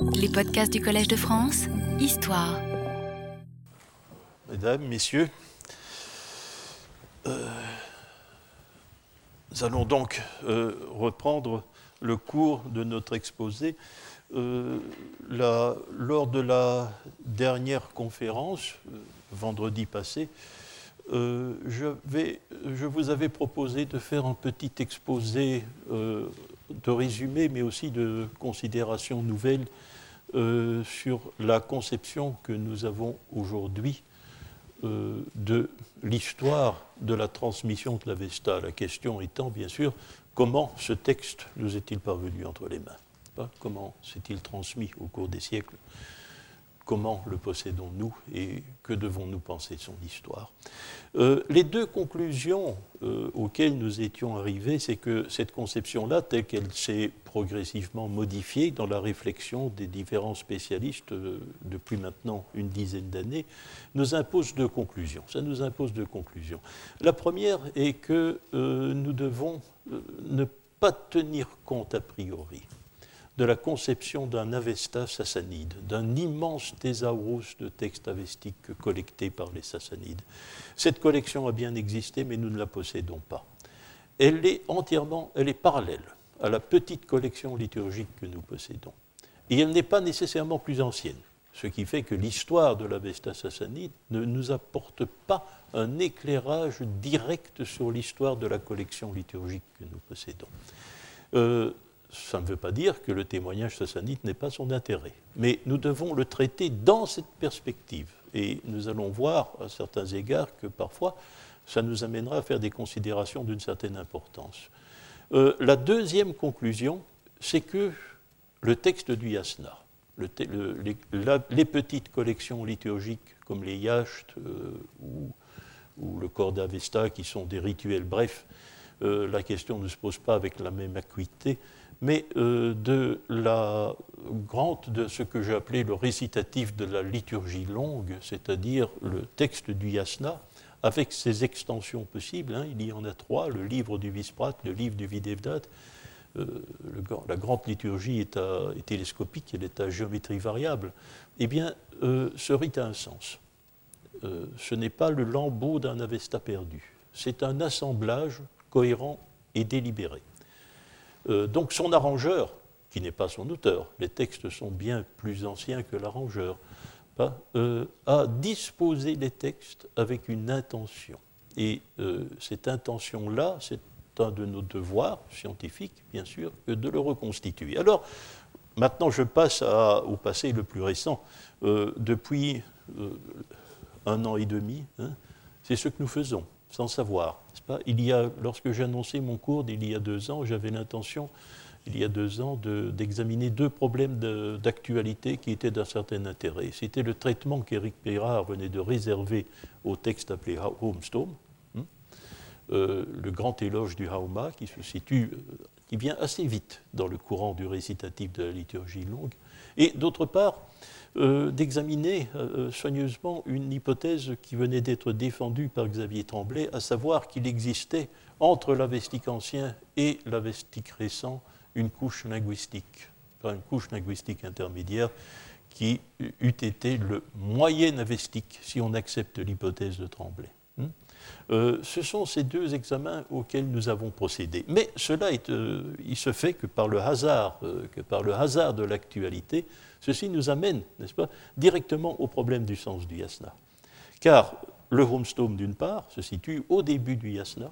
Les podcasts du Collège de France, Histoire. Mesdames, Messieurs, euh, nous allons donc euh, reprendre le cours de notre exposé. Euh, lors de la dernière conférence, vendredi passé, je, vous avais proposé de faire un petit exposé de résumé, mais aussi de considérations nouvelles euh, sur la conception que nous avons aujourd'hui euh, de l'histoire de la transmission de l'Avesta. La question étant, bien sûr, comment ce texte nous est-il parvenu entre les mains? Comment s'est-il transmis au cours des siècles? Comment le possédons-nous et que devons-nous penser de son histoire Euh, Les deux conclusions euh, auxquelles nous étions arrivés, c'est que cette conception-là, telle qu'elle s'est progressivement modifiée dans la réflexion des différents spécialistes euh, depuis maintenant une dizaine d'années, nous impose deux conclusions. Ça nous impose deux conclusions. La première est que nous devons ne pas tenir compte a priori de la conception d'un Avesta sassanide, d'un immense thésaurus de textes avestiques collectés par les sassanides. Cette collection a bien existé, mais nous ne la possédons pas. Elle est entièrement, elle est parallèle à la petite collection liturgique que nous possédons. Et elle n'est pas nécessairement plus ancienne, ce qui fait que l'histoire de l'Avesta sassanide ne nous apporte pas un éclairage direct sur l'histoire de la collection liturgique que nous possédons. Euh, ça ne veut pas dire que le témoignage sassanide n'ait pas son intérêt, mais nous devons le traiter dans cette perspective. Et nous allons voir à certains égards que parfois, ça nous amènera à faire des considérations d'une certaine importance. Euh, la deuxième conclusion, c'est que le texte du Yasna, les, petites collections liturgiques comme les Yachts euh, ou, ou le Corps d'Avesta, qui sont des rituels brefs, la question ne se pose pas avec la même acuité, mais euh, de la grande, de ce que j'ai appelé le récitatif de la liturgie longue, c'est-à-dire le texte du Yasna, avec ses extensions possibles. hein. il y en a trois le livre du Visprat, le livre du Videvdat. Euh, la grande liturgie est, télescopique, elle est à géométrie variable. Eh bien, euh, ce rite a un sens. Euh, ce n'est pas le lambeau d'un Avesta perdu. C'est un assemblage cohérent et délibéré. Euh, donc son arrangeur, qui n'est pas son auteur, les textes sont bien plus anciens que l'arrangeur, euh, a disposé les textes avec une intention. Et euh, cette intention-là, c'est un de nos devoirs scientifiques, bien sûr, de le reconstituer. Alors, maintenant, je passe au passé le plus récent. Depuis un an et demi, hein, c'est ce que nous faisons, sans savoir. pas? Il y a, lorsque j'ai annoncé mon cours d'il y a deux ans, j'avais l'intention, il y a deux ans, de- d'examiner deux problèmes d'actualité qui étaient d'un certain intérêt. C'était le traitement qu'Éric Pérard venait de réserver au texte appelé Homestone, hein, euh, le grand éloge du Hauma, qui euh, qui vient assez vite dans le courant du récitatif de la liturgie longue, et d'autre part, euh, d'examiner euh, soigneusement une hypothèse qui venait d'être défendue par Xavier Tremblay, à savoir qu'il existait entre l'avestique ancien et l'avestique récent une couche linguistique, une couche linguistique intermédiaire qui eût été le moyen avestique, si on accepte l'hypothèse de Tremblay. Euh, ce sont ces deux examens auxquels nous avons procédé. Mais cela, euh, il se fait que par le hasard, euh, que par le hasard de l'actualité, ceci nous amène, n'est-ce pas, directement au problème du sens du yasna. Car le homestome, d'une part, se situe au début du yasna,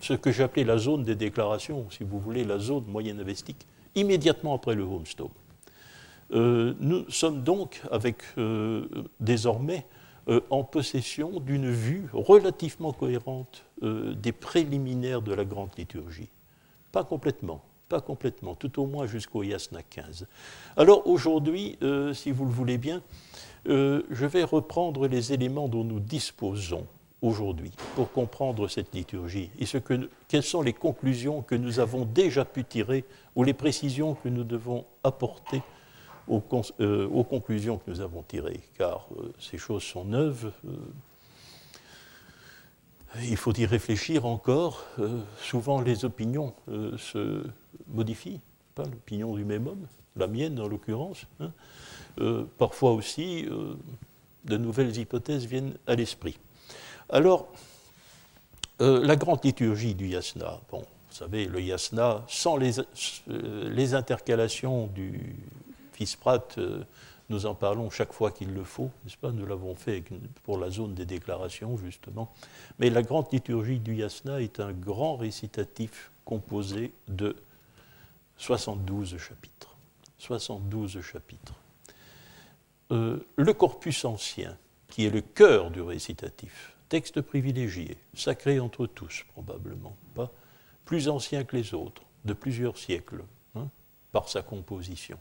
ce que j'appelais la zone des déclarations, si vous voulez, la zone moyenne avestique, immédiatement après le homestome. Nous sommes donc, avec désormais, euh, en possession d'une vue relativement cohérente euh, des préliminaires de la grande liturgie. Pas complètement, pas complètement, tout au moins jusqu'au Yasna 15. Alors aujourd'hui, euh, si vous le voulez bien, je vais reprendre les éléments dont nous disposons aujourd'hui pour comprendre cette liturgie et ce que, quelles sont les conclusions que nous avons déjà pu tirer ou les précisions que nous devons apporter euh, aux conclusions que nous avons tirées, car euh, ces choses sont neuves. euh, il faut y réfléchir encore. souvent, les opinions se modifient. pas l'opinion du même homme, la mienne en l'occurrence. Hein. Parfois aussi, de nouvelles hypothèses viennent à l'esprit. Alors, la grande liturgie du yasna, bon, vous savez, le yasna, sans les intercalations du Pratt, nous en parlons chaque fois qu'il le faut, n'est-ce pas? Nous l'avons fait pour la zone des déclarations, justement. Mais la grande liturgie du yasna est un grand récitatif composé de 72 chapitres. 72 chapitres. Euh, le corpus ancien, qui est le cœur du récitatif, texte privilégié, sacré entre tous probablement, pas plus ancien que les autres, de plusieurs siècles, hein, par sa composition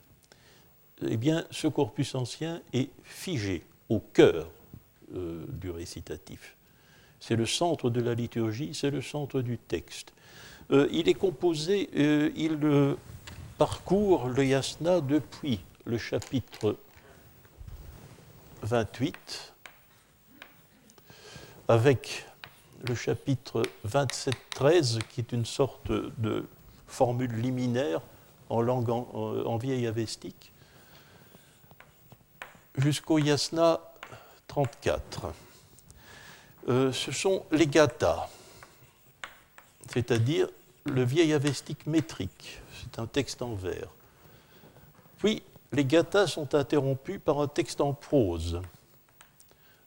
eh bien, ce corpus ancien est figé au cœur euh, du récitatif. C'est le centre de la liturgie, c'est le centre du texte. Euh, il est composé, euh, il parcourt le yasna depuis le chapitre 28, avec le chapitre 27-13, qui est une sorte de formule liminaire en langue en vieil avestique, jusqu'au yasna 34. Euh, ce sont les gathas, c'est-à-dire le vieil avestique métrique. C'est un texte en vers. Puis, les gathas sont interrompus par un texte en prose.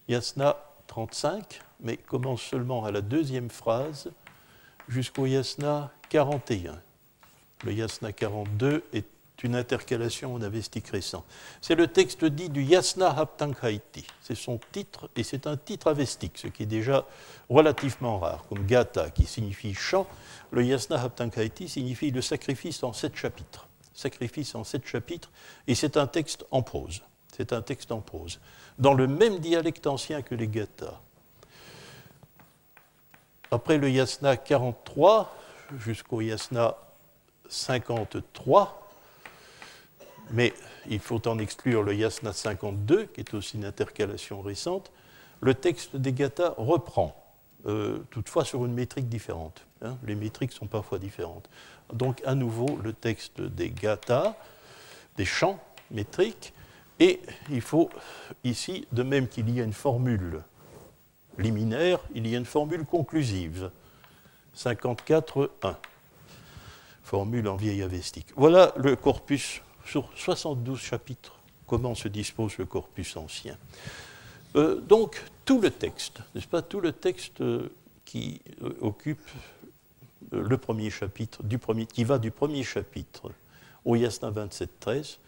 Yasna 35, mais commence seulement à la deuxième phrase jusqu'au yasna 41. Le yasna 42 est une intercalation en avestique récent. C'est le texte dit du Yasna Haptankhaiti. C'est son titre, et c'est un titre avestique, ce qui est déjà relativement rare. Comme Gata, qui signifie chant, le Yasna Haptankhaiti signifie le sacrifice en sept chapitres. Sacrifice en sept chapitres, et c'est un texte en prose. C'est un texte en prose, dans le même dialecte ancien que les Gata. Après le Yasna 43, jusqu'au Yasna 53, mais il faut en exclure le Yasna 52, qui est aussi une intercalation récente, le texte des Gathas reprend, euh, toutefois sur une métrique différente. Hein. les métriques sont parfois différentes. Donc à nouveau le texte des Gathas, des chants métriques, et il faut ici, de même qu'il y a une formule liminaire, il y a une formule conclusive. 54.1. Formule en vieil avestique. Voilà le corpus sur 72 chapitres, comment se dispose le corpus ancien. Euh, donc, tout le texte, n'est-ce pas, tout le texte euh, qui euh, occupe le premier chapitre, du premier, qui va du premier chapitre au Yasna 27-13,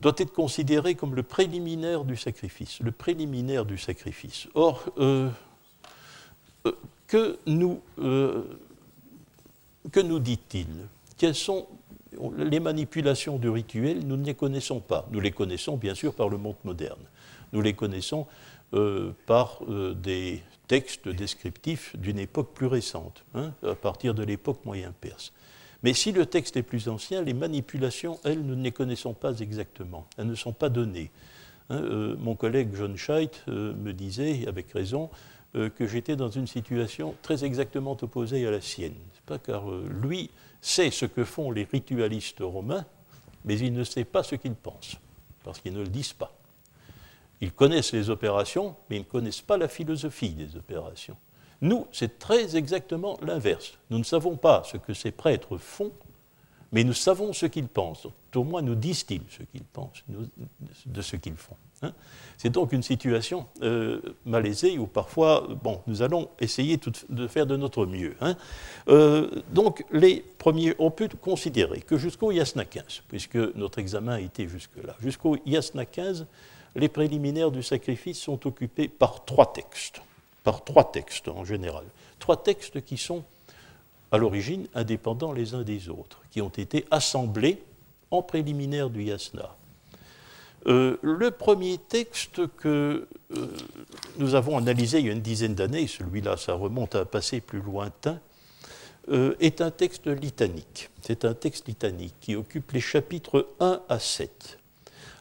doit être considéré comme le préliminaire du sacrifice, le préliminaire du sacrifice. Or, que nous, que nous dit-il? Quels sont les manipulations du rituel, nous ne les connaissons pas. Nous les connaissons bien sûr par le monde moderne. Nous les connaissons euh, par euh, des textes descriptifs d'une époque plus récente, hein, à partir de l'époque moyen-perse. Mais si le texte est plus ancien, les manipulations, elles, nous ne les connaissons pas exactement. Elles ne sont pas données. Hein, euh, mon collègue John Scheidt me disait, avec raison, que j'étais dans une situation très exactement opposée à la sienne. Pas car lui sait ce que font les ritualistes romains, mais il ne sait pas ce qu'ils pensent, parce qu'ils ne le disent pas. Ils connaissent les opérations, mais ils ne connaissent pas la philosophie des opérations. Nous, c'est très exactement l'inverse. Nous ne savons pas ce que ces prêtres font, mais nous savons ce qu'ils pensent. Au moins nous disent-ils ce qu'ils pensent de ce qu'ils font. Hein. C'est donc une situation euh, malaisée où parfois, bon, nous allons essayer de faire de notre mieux. Hein. Euh, donc, les premiers, on peut considérer que jusqu'au Yasna 15, puisque notre examen a été jusque-là, jusqu'au Yasna 15, les préliminaires du sacrifice sont occupés par trois textes, par trois textes en général. Trois textes qui sont à l'origine indépendants les uns des autres, qui ont été assemblés en préliminaire du yasna. Euh, le premier texte que euh, nous avons analysé il y a une dizaine d'années, celui-là, ça remonte à un passé plus lointain, euh, est un texte litanique. C'est un texte litanique qui occupe les chapitres 1 à 7.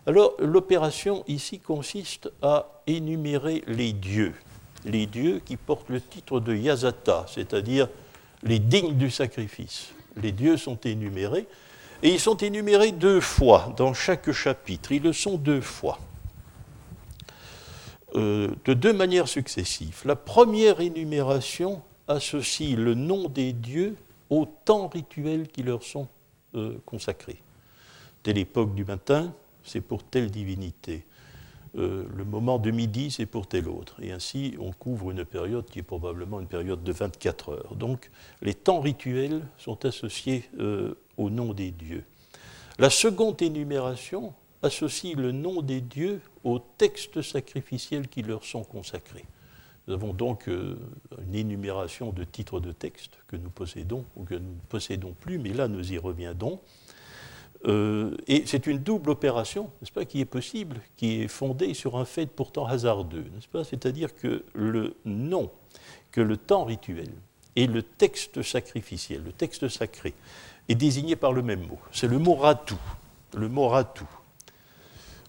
Alors, l'opération ici consiste à énumérer les dieux, les dieux qui portent le titre de Yazata, c'est-à-dire les dignes du sacrifice, les dieux sont énumérés, et ils sont énumérés deux fois dans chaque chapitre. Ils le sont deux fois, euh, de deux manières successives. La première énumération associe le nom des dieux aux temps rituels qui leur sont euh, consacrés. Dès l'époque du matin, c'est pour telle divinité. Euh, le moment de midi, c'est pour tel autre. Et ainsi, on couvre une période qui est probablement une période de 24 heures. Donc, les temps rituels sont associés euh, au nom des dieux. La seconde énumération associe le nom des dieux aux textes sacrificiels qui leur sont consacrés. Nous avons donc euh, une énumération de titres de textes que nous possédons ou que nous ne possédons plus, mais là nous y reviendrons. Euh, et c'est une double opération, n'est-ce pas, qui est possible, qui est fondée sur un fait pourtant hasardeux, n'est-ce pas? C'est-à-dire que le nom, que le temps rituel et le texte sacrificiel, le texte sacré, est désigné par le même mot. C'est le mot ratou. Le mot ratou.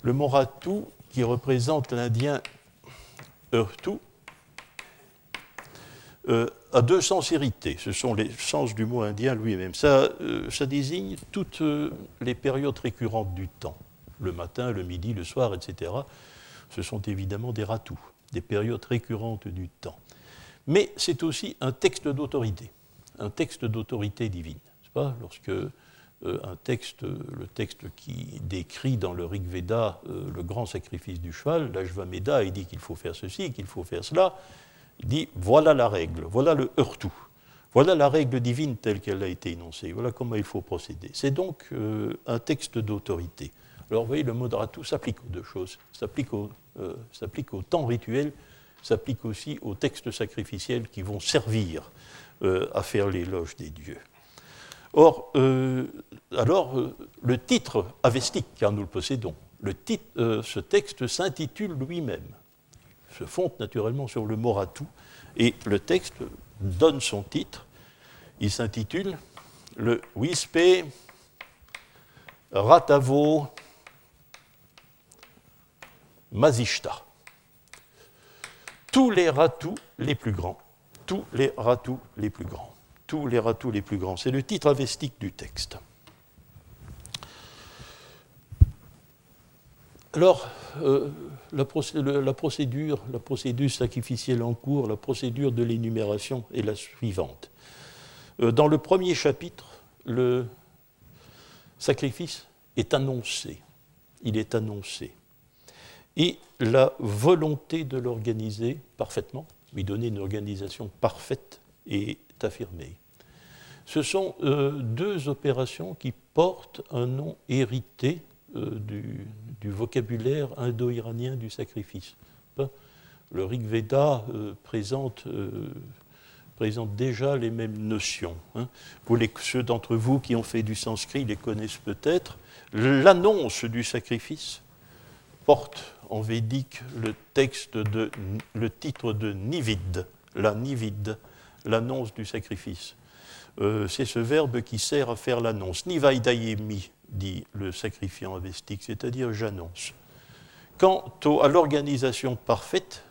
Le mot ratou qui représente l'indien Urtu, euh, a deux sens hérités. Ce sont les sens du mot indien lui-même. Ça, euh, désigne toutes euh, les périodes récurrentes du temps. Le matin, le midi, le soir, etc. Ce sont évidemment des ratous, des périodes récurrentes du temps. Mais c'est aussi un texte d'autorité, un texte d'autorité divine. Pas? Lorsque un texte, le texte qui décrit dans le Rig Veda le grand sacrifice du cheval, l'Ajvameda, il dit qu'il faut faire ceci, qu'il faut faire cela, il dit voilà la règle, voilà le heurtou, voilà la règle divine telle qu'elle a été énoncée, voilà comment il faut procéder. C'est donc euh, un texte d'autorité. Alors vous voyez, le moderatou s'applique aux deux choses, s'applique au, euh, temps rituel, s'applique aussi aux textes sacrificiels qui vont servir euh, à faire l'éloge des dieux. Or, alors, le titre avestique, car nous le possédons, ce texte s'intitule lui-même se fonde naturellement sur le moratou. Et le texte donne son titre. Il s'intitule Le Wispe Ratavo Mazishta. Tous les ratous les plus grands. Tous les ratous les plus grands. Tous les ratous les plus grands. C'est le titre avestique du texte. Alors, euh, la, procédure, la procédure sacrificielle en cours, la procédure de l'énumération est la suivante. Euh, dans le premier chapitre, le sacrifice est annoncé. Il est annoncé. Et la volonté de l'organiser parfaitement, lui donner une organisation parfaite, est affirmée. Ce sont euh, deux opérations qui portent un nom hérité euh, du, vocabulaire indo-iranien du sacrifice. Le Rig Veda euh, présente, euh, présente, déjà les mêmes notions. Hein. Les, ceux d'entre vous qui ont fait du sanskrit les connaissent peut-être. L'annonce du sacrifice porte en védique le, texte de, le titre de Nivid, la Nivid, l'annonce du sacrifice. c'est ce verbe qui sert à faire l'annonce. Nivaidayemi, dit le sacrifiant avestique, c'est-à-dire j'annonce. Quant à l'organisation parfaite,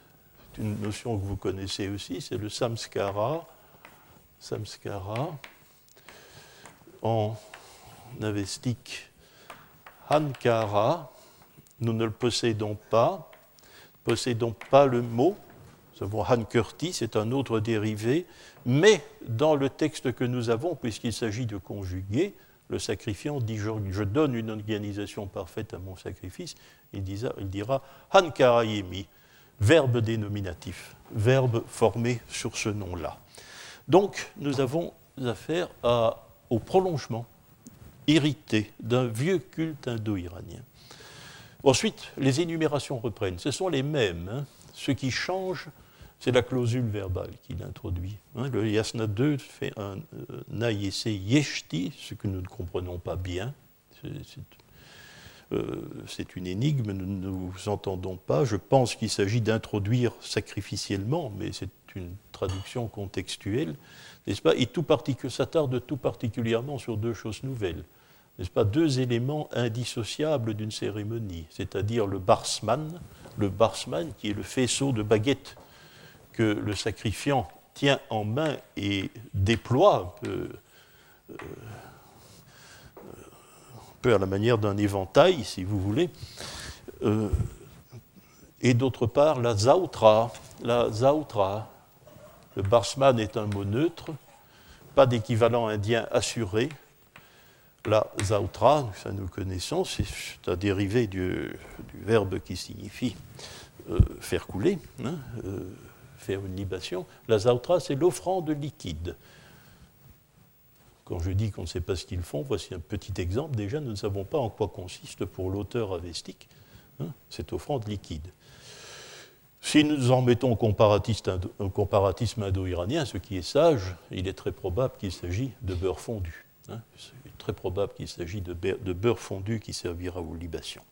c'est une notion que vous connaissez aussi, c'est le samskara. Samskara, en avestique, hankara, nous ne le possédons pas, possédons pas le mot, nous avons hankurti, c'est un autre dérivé, mais dans le texte que nous avons, puisqu'il s'agit de conjuguer, le sacrifiant dit je, donne une organisation parfaite à mon sacrifice, il, dira, il dira Hankarayemi, verbe dénominatif, verbe formé sur ce nom-là. Donc nous avons affaire au prolongement hérité d'un vieux culte indo-iranien. Ensuite, les énumérations reprennent. Ce sont les mêmes. Hein. Ce qui change, c'est la clausule verbale qu'il introduit. Hein. le Yasna 2 fait un euh, yeshti, ce que nous ne comprenons pas bien. Euh, c'est une énigme, nous ne nous entendons pas. Je pense qu'il s'agit d'introduire sacrificiellement, mais c'est une traduction contextuelle, n'est-ce pas? Et tout s'attarde tout particulièrement sur deux choses nouvelles, n'est-ce pas? Deux éléments indissociables d'une cérémonie, c'est-à-dire le barsman, le barsman qui est le faisceau de baguettes que le sacrifiant tient en main et déploie un peu à la manière d'un éventail, si vous voulez. et d'autre part, la zautra. La zautra, le barsman est un mot neutre, pas d'équivalent indien assuré. La zautra, ça nous connaissons, c'est un dérivé du, verbe qui signifie faire couler, hein, faire une libation. La zautra, c'est l'offrande liquide. Quand je dis qu'on ne sait pas ce qu'ils font, voici un petit exemple. Déjà, nous ne savons pas en quoi consiste pour l'auteur avestique hein, cette offrande liquide. Si nous en mettons au comparatisme indo-iranien, ce qui est sage, il est très probable qu'il s'agit de beurre fondu. Hein. il est très probable qu'il s'agit de, beurre fondu qui servira aux libations.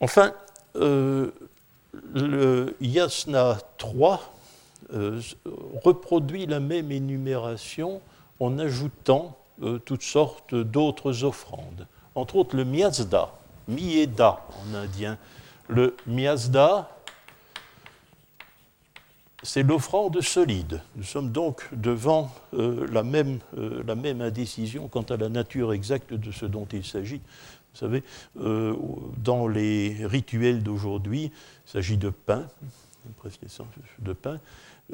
Enfin, euh, le Yasna 3 euh, reproduit la même énumération en ajoutant euh, toutes sortes d'autres offrandes. Entre autres, le miazda, mieda en indien. Le miazda, c'est l'offrande solide. Nous sommes donc devant euh, la même indécision quant à la nature exacte de ce dont il s'agit. Vous savez, dans les rituels d'aujourd'hui, il s'agit de pain, de pain,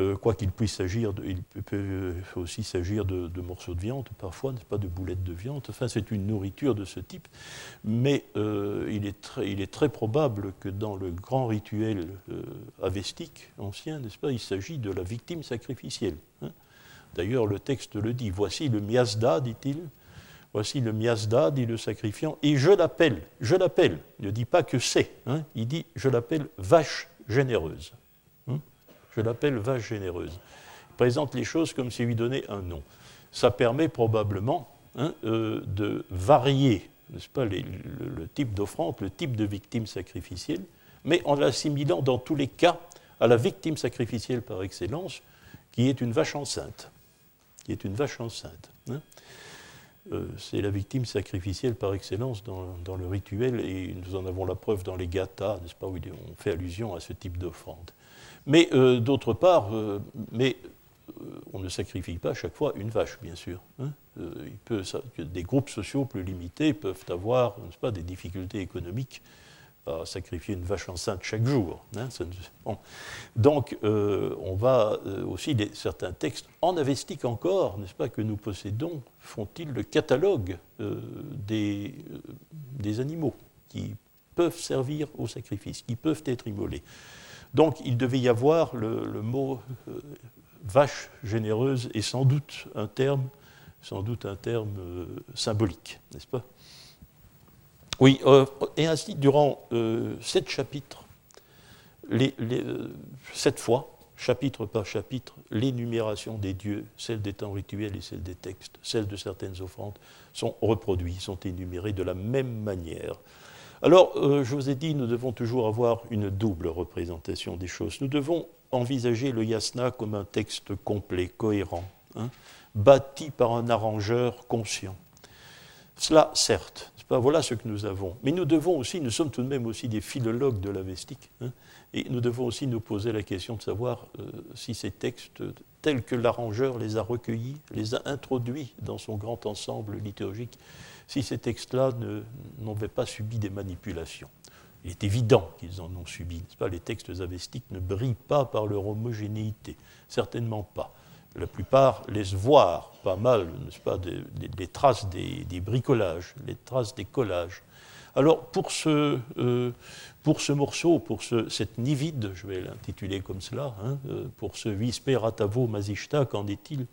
euh, quoi qu'il puisse s'agir, il peut aussi s'agir de, morceaux de viande, parfois, n'est-ce pas, de boulettes de viande. Enfin, c'est une nourriture de ce type. Mais euh, il, est très, probable que dans le grand rituel euh, avestique ancien, n'est-ce pas, il s'agit de la victime sacrificielle. Hein. D'ailleurs, le texte le dit. Voici le miasda, dit-il. Voici le miasda, dit le sacrifiant, et je l'appelle, je l'appelle. Ne dit pas que c'est, hein. il dit je l'appelle vache généreuse. Hein? je l'appelle vache généreuse. Il présente les choses comme s'il lui donnait un nom. Ça permet probablement hein, euh, de varier, n'est-ce pas, le, type d'offrande, le type de victime sacrificielle, mais en l'assimilant dans tous les cas à la victime sacrificielle par excellence, qui est une vache enceinte. Qui est une vache enceinte. Euh, c'est la victime sacrificielle par excellence dans, le rituel, et nous en avons la preuve dans les gathas, n'est-ce pas, où on fait allusion à ce type d'offrande. Mais euh, d'autre part, euh, mais on ne sacrifie pas à chaque fois une vache, bien sûr. Hein. il peut, des groupes sociaux plus limités peuvent avoir, pas, des difficultés économiques à sacrifier une vache enceinte chaque jour. Hein, Donc, euh, on va euh, aussi, certains textes en avestique encore, n'est-ce pas, que nous possédons, font-ils le catalogue euh, des, animaux qui peuvent servir au sacrifice, qui peuvent être immolés. Donc, il devait y avoir le, mot vache généreuse et sans doute sans doute un terme symbolique, n'est-ce pas? Oui, euh, et ainsi, durant euh, sept chapitres, euh, sept fois, chapitre par chapitre, l'énumération des dieux, celle des temps rituels et celle des textes, celle de certaines offrandes, sont reproduites, sont énumérées de la même manière. Alors, je vous ai dit, nous devons toujours avoir une double représentation des choses. Nous devons envisager le yasna comme un texte complet, cohérent, hein, bâti par un arrangeur conscient. Cela, certes, voilà ce que nous avons. Mais nous devons aussi, nous sommes tout de même aussi des philologues de la vestique, hein, et nous devons aussi nous poser la question de savoir euh, si ces textes, tels que l'arrangeur les a recueillis, les a introduits dans son grand ensemble liturgique, si ces textes-là n'avaient pas subi des manipulations. Il est évident qu'ils en ont subi. Pas? Les textes avestiques ne brillent pas par leur homogénéité, certainement pas la plupart laissent voir pas mal, n'est-ce pas, des, traces des, bricolages, les traces des collages. Alors pour ce, euh, pour ce morceau, pour ce, cette nivide, je vais l'intituler comme cela, hein, euh, pour ce Visper Atavo Mazishta, qu'en est-il?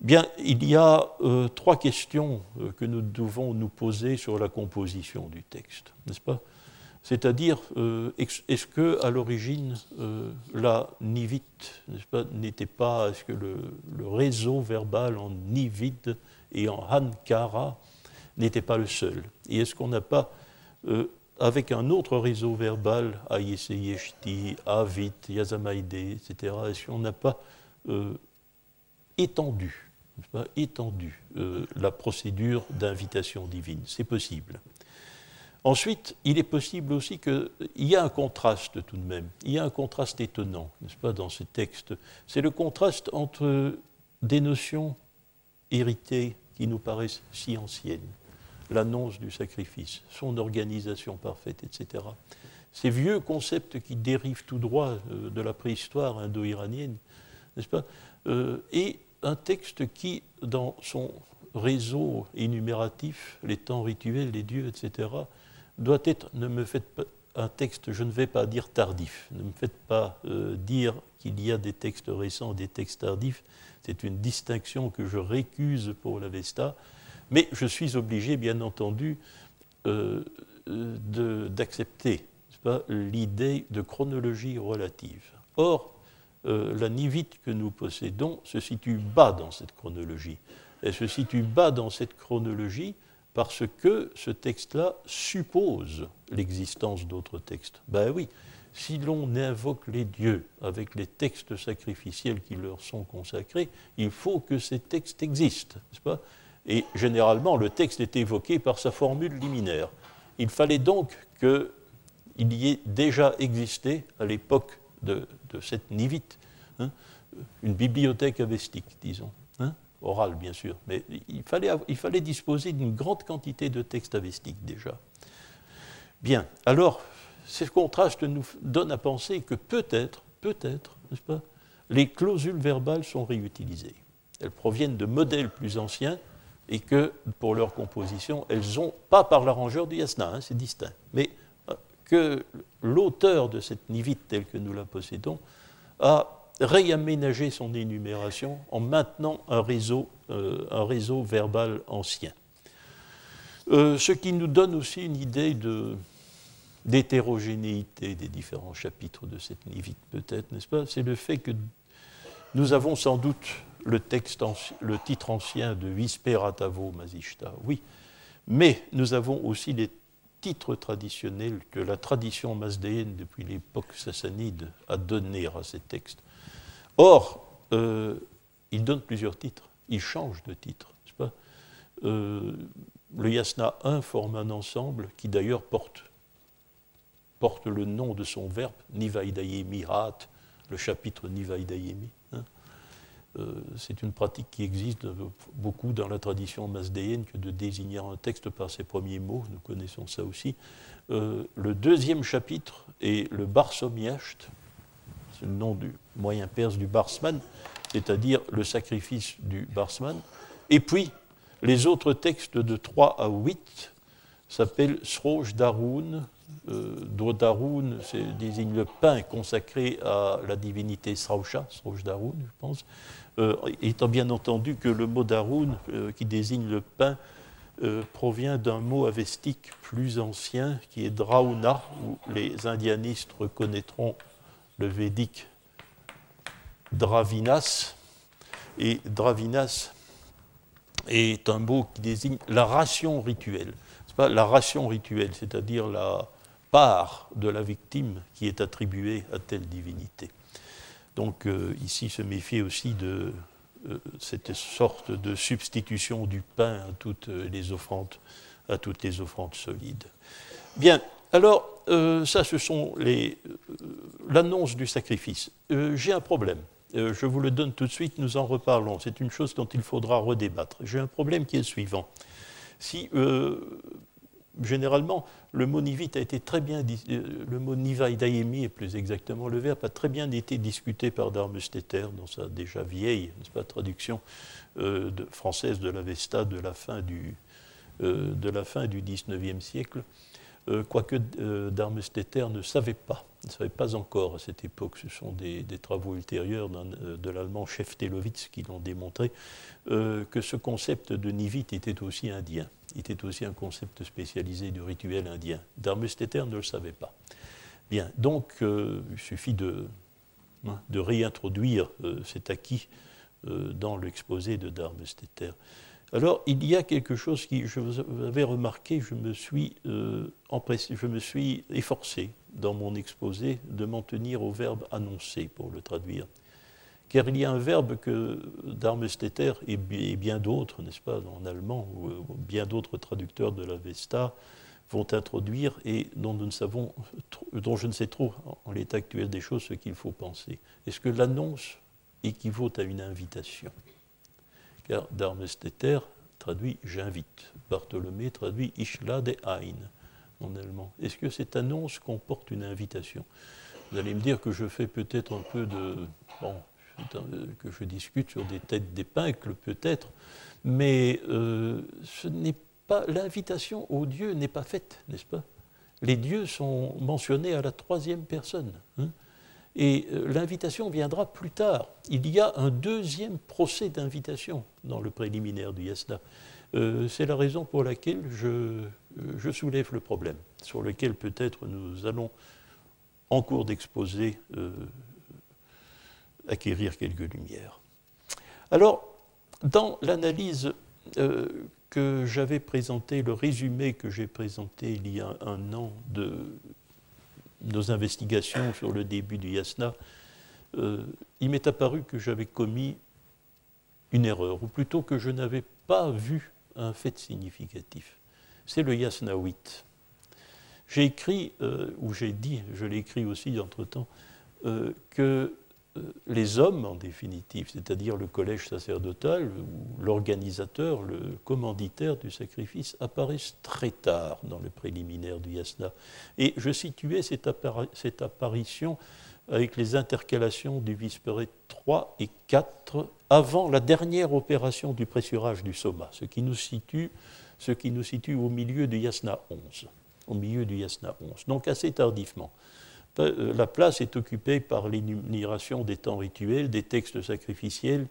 Bien, il y a euh, trois questions que nous devons nous poser sur la composition du texte, n'est-ce pas? C'est-à-dire, euh, est-ce que à l'origine euh, la nivite n'était pas, est-ce que le, réseau verbal en nivite et en hankara n'était pas le seul? Et est-ce qu'on n'a pas, euh, avec un autre réseau verbal, Ayeseyeshti, Avit, Yazamaide, etc., est-ce qu'on n'a pas étendu, pas, étendu la procédure d'invitation divine? C'est possible. Ensuite, il est possible aussi qu'il y a un contraste tout de même, il y a un contraste étonnant, n'est-ce pas, dans ces textes. C'est le contraste entre des notions héritées qui nous paraissent si anciennes. L'annonce du sacrifice, son organisation parfaite, etc. Ces vieux concepts qui dérivent tout droit euh, de la préhistoire indo-iranienne, n'est-ce pas euh, Et un texte qui, dans son réseau énumératif, les temps rituels, les dieux, etc., doit être, ne me faites pas, un texte, je ne vais pas dire tardif, ne me faites pas euh, dire qu'il y a des textes récents, des textes tardifs, c'est une distinction que je récuse pour l'Avesta, mais je suis obligé, bien entendu, euh, d'accepter l'idée de chronologie relative. Or, euh, la nivite que nous possédons se situe bas dans cette chronologie. Elle se situe bas dans cette chronologie parce que ce texte-là suppose l'existence d'autres textes. Ben oui, si l'on invoque les dieux avec les textes sacrificiels qui leur sont consacrés, il faut que ces textes existent, n'est-ce pas? Et généralement, le texte est évoqué par sa formule liminaire. Il fallait donc qu'il y ait déjà existé, à l'époque de, cette nivite, hein, une bibliothèque avestique, disons. Oral bien sûr, mais il fallait, il fallait disposer d'une grande quantité de textes avestiques déjà. Bien, alors, ce contraste nous donne à penser que peut-être, peut-être, n'est-ce pas, les clausules verbales sont réutilisées. Elles proviennent de modèles plus anciens et que, pour leur composition, elles ont, pas par l'arrangeur du yasna, hein, c'est distinct, mais euh, que l'auteur de cette nivite telle que nous la possédons a réaménager son énumération en maintenant un réseau, euh, verbal ancien. Euh, ce qui nous donne aussi une idée de, d'hétérogénéité des différents chapitres de cette Nivite, peut-être, n'est-ce pas? C'est le fait que nous avons sans doute le, texte le titre ancien de Visperatavo Mazishta, oui, mais nous avons aussi les titres traditionnels que la tradition mazdéenne depuis l'époque sassanide a donnés à ces textes. Or, euh, il donne plusieurs titres, il change de titre. Pas? Euh, le Yasna 1 forme un ensemble qui d'ailleurs porte, porte le nom de son verbe, Nivaidayemi Hat, le chapitre Nivaidayemi. Hein. Euh, c'est une pratique qui existe beaucoup dans la tradition masdéenne que de désigner un texte par ses premiers mots, nous connaissons ça aussi. le deuxième chapitre est le Barsomiacht, le nom du moyen perse du Barsman, c'est-à-dire le sacrifice du Barsman. Et puis, les autres textes de 3 à 8 s'appellent Sroj Darun. Euh, Darun désigne le pain consacré à la divinité Srausha, Sroj Darun, je pense. Euh, étant bien entendu que le mot Darun, euh, qui désigne le pain, euh, provient d'un mot avestique plus ancien qui est Drauna, où les indianistes reconnaîtront le védique Dravinas. Et Dravinas est un mot qui désigne la ration rituelle. Pas la ration rituelle, c'est-à-dire la part de la victime qui est attribuée à telle divinité. Donc euh, ici se méfier aussi de euh, cette sorte de substitution du pain à toutes les offrandes, à toutes les offrandes solides. Bien, alors euh, ça, ce sont les, l'annonce du sacrifice. J'ai un problème. Euh, je vous le donne tout de suite, nous en reparlons. C'est une chose dont il faudra redébattre. J'ai un problème qui est le suivant. Si, euh, généralement, le mot nivite a été très bien, euh, le mot nivaïdaïmi, plus exactement le verbe, a très bien été discuté par Darmesteter dans sa déjà vieille, pas, traduction française de l'Avesta de la fin du, de la fin du 19e siècle. Euh, quoique euh, Darmesteter ne savait pas, ne savait pas encore à cette époque, ce sont des, travaux ultérieurs euh, de l'allemand Chef Telowitz qui l'ont démontré, que ce concept de Nivit était aussi indien, était aussi un concept spécialisé du rituel indien. Darmesteter ne le savait pas. Bien, donc il suffit de, hein, réintroduire cet acquis dans l'exposé de Darmesteter. Alors, il y a quelque chose qui, je vous avais remarqué, je me suis, euh, je me suis efforcé dans mon exposé de m'en tenir au verbe annoncer pour le traduire. Car il y a un verbe que Darmesteter et bien d'autres, n'est-ce pas, en allemand, ou bien d'autres traducteurs de la Vesta vont introduire et dont, nous ne savons, dont je ne sais trop en l'état actuel des choses ce qu'il faut penser. Est-ce que l'annonce équivaut à une invitation? Darmesteter traduit j'invite. Bartholomé traduit Ich lade ein en allemand. Est-ce que cette annonce comporte une invitation? Vous allez me dire que je fais peut-être un peu de. Bon, que je discute sur des têtes d'épingle peut-être, mais euh, ce n'est pas l'invitation aux dieux n'est pas faite, n'est-ce pas? Les dieux sont mentionnés à la troisième personne. Hein? Et euh, l'invitation viendra plus tard. Il y a un deuxième procès d'invitation dans le préliminaire du yasna. Euh, c'est la raison pour laquelle je, je, soulève le problème, sur lequel peut-être nous allons, en cours d'exposé, acquérir quelques lumières. Alors, dans l'analyse euh, que j'avais présentée, le résumé que j'ai présenté il y a un an de nos investigations sur le début du yasna, euh, il m'est apparu que j'avais commis une erreur, ou plutôt que je n'avais pas vu un fait significatif. C'est le yasna 8. J'ai écrit, euh, ou j'ai dit, je l'ai écrit aussi entre-temps, que euh, les hommes, en définitive, c'est-à-dire le collège sacerdotal, ou l'organisateur, le commanditaire du sacrifice, apparaissent très tard dans le préliminaire du yasna. Et je situais cette, apparition avec les intercalations du Visperet 3 et 4 avant la dernière opération du pressurage du soma, ce qui nous situe, ce qui nous situe au milieu du yasna 11. Au milieu du yasna 11, donc assez tardivement. Euh, la place est occupée par l'énumération des temps rituels, des textes sacrificiels,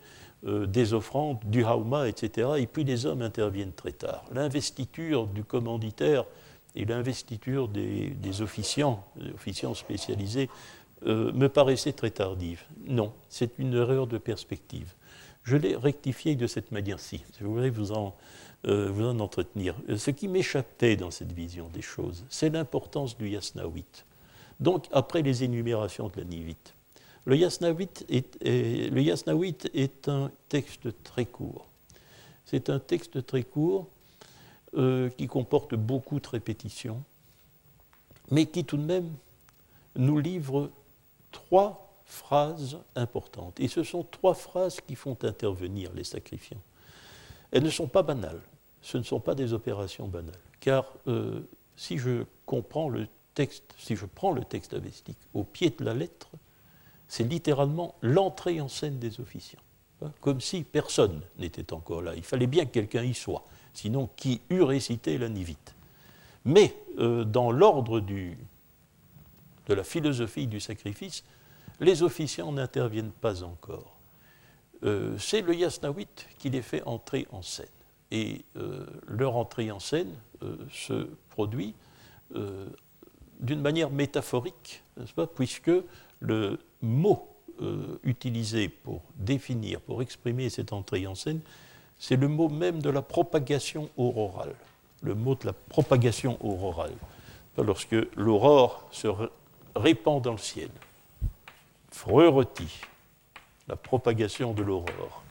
euh, des offrandes, du hauma, etc. Et puis les hommes interviennent très tard. L'investiture du commanditaire et l'investiture des, officiants, officiants spécialisés, euh, me paraissaient très tardives. Non, c'est une erreur de perspective. Je l'ai rectifié de cette manière-ci. Je voudrais vous en, vous en entretenir. Ce qui m'échappait dans cette vision des choses, c'est l'importance du yasnawit donc après les énumérations de la Nivite. Le Yasnawit est, est, un texte très court. C'est un texte très court euh, qui comporte beaucoup de répétitions, mais qui tout de même nous livre trois phrases importantes. Et ce sont trois phrases qui font intervenir les sacrifiants. Elles ne sont pas banales, ce ne sont pas des opérations banales, car euh, si je comprends le si je prends le texte avestique au pied de la lettre, c'est littéralement l'entrée en scène des officiants. Hein, comme si personne n'était encore là. Il fallait bien que quelqu'un y soit. Sinon, qui eût récité la nivite? Mais euh, dans l'ordre de la philosophie du sacrifice, les officiants n'interviennent pas encore. Euh, c'est le Yasnawit qui les fait entrer en scène. Et euh, leur entrée en scène se produit d'une manière métaphorique, puisque le mot euh, utilisé pour définir, pour exprimer cette entrée en scène, c'est le mot même de la propagation aurorale, le mot de la propagation aurorale. Lorsque l'aurore se répand dans le ciel, Freureti, la propagation de l'aurore.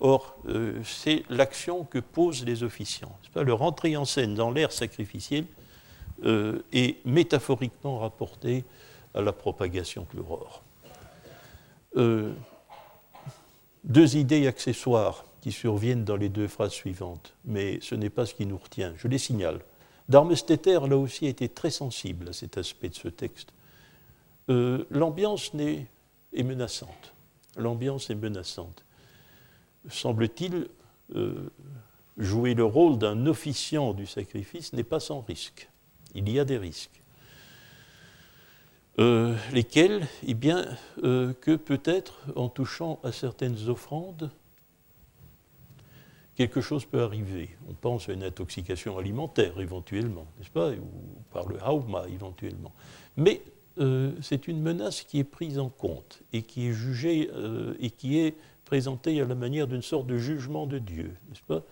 Or, euh, c'est l'action que posent les officiants. Leur entrée en scène dans l'ère sacrificielle euh, est métaphoriquement rapporté à la propagation de l'aurore. Euh, deux idées accessoires qui surviennent dans les deux phrases suivantes, mais ce n'est pas ce qui nous retient. Je les signale. Darmesteter, là aussi, a été très sensible à cet aspect de ce texte. Euh, l'ambiance est menaçante. L'ambiance est menaçante. Semble-t-il, jouer le rôle d'un officiant du sacrifice n'est pas sans risque il y a des risques. Euh, lesquels? Eh bien, euh, que peut-être en touchant à certaines offrandes, quelque chose peut arriver. On pense à une intoxication alimentaire éventuellement, n'est-ce pas? Ou par le hauma éventuellement. Mais euh, c'est une menace qui est prise en compte et qui est jugée et qui est présentée à la manière d'une sorte de jugement de Dieu, n'est-ce pas?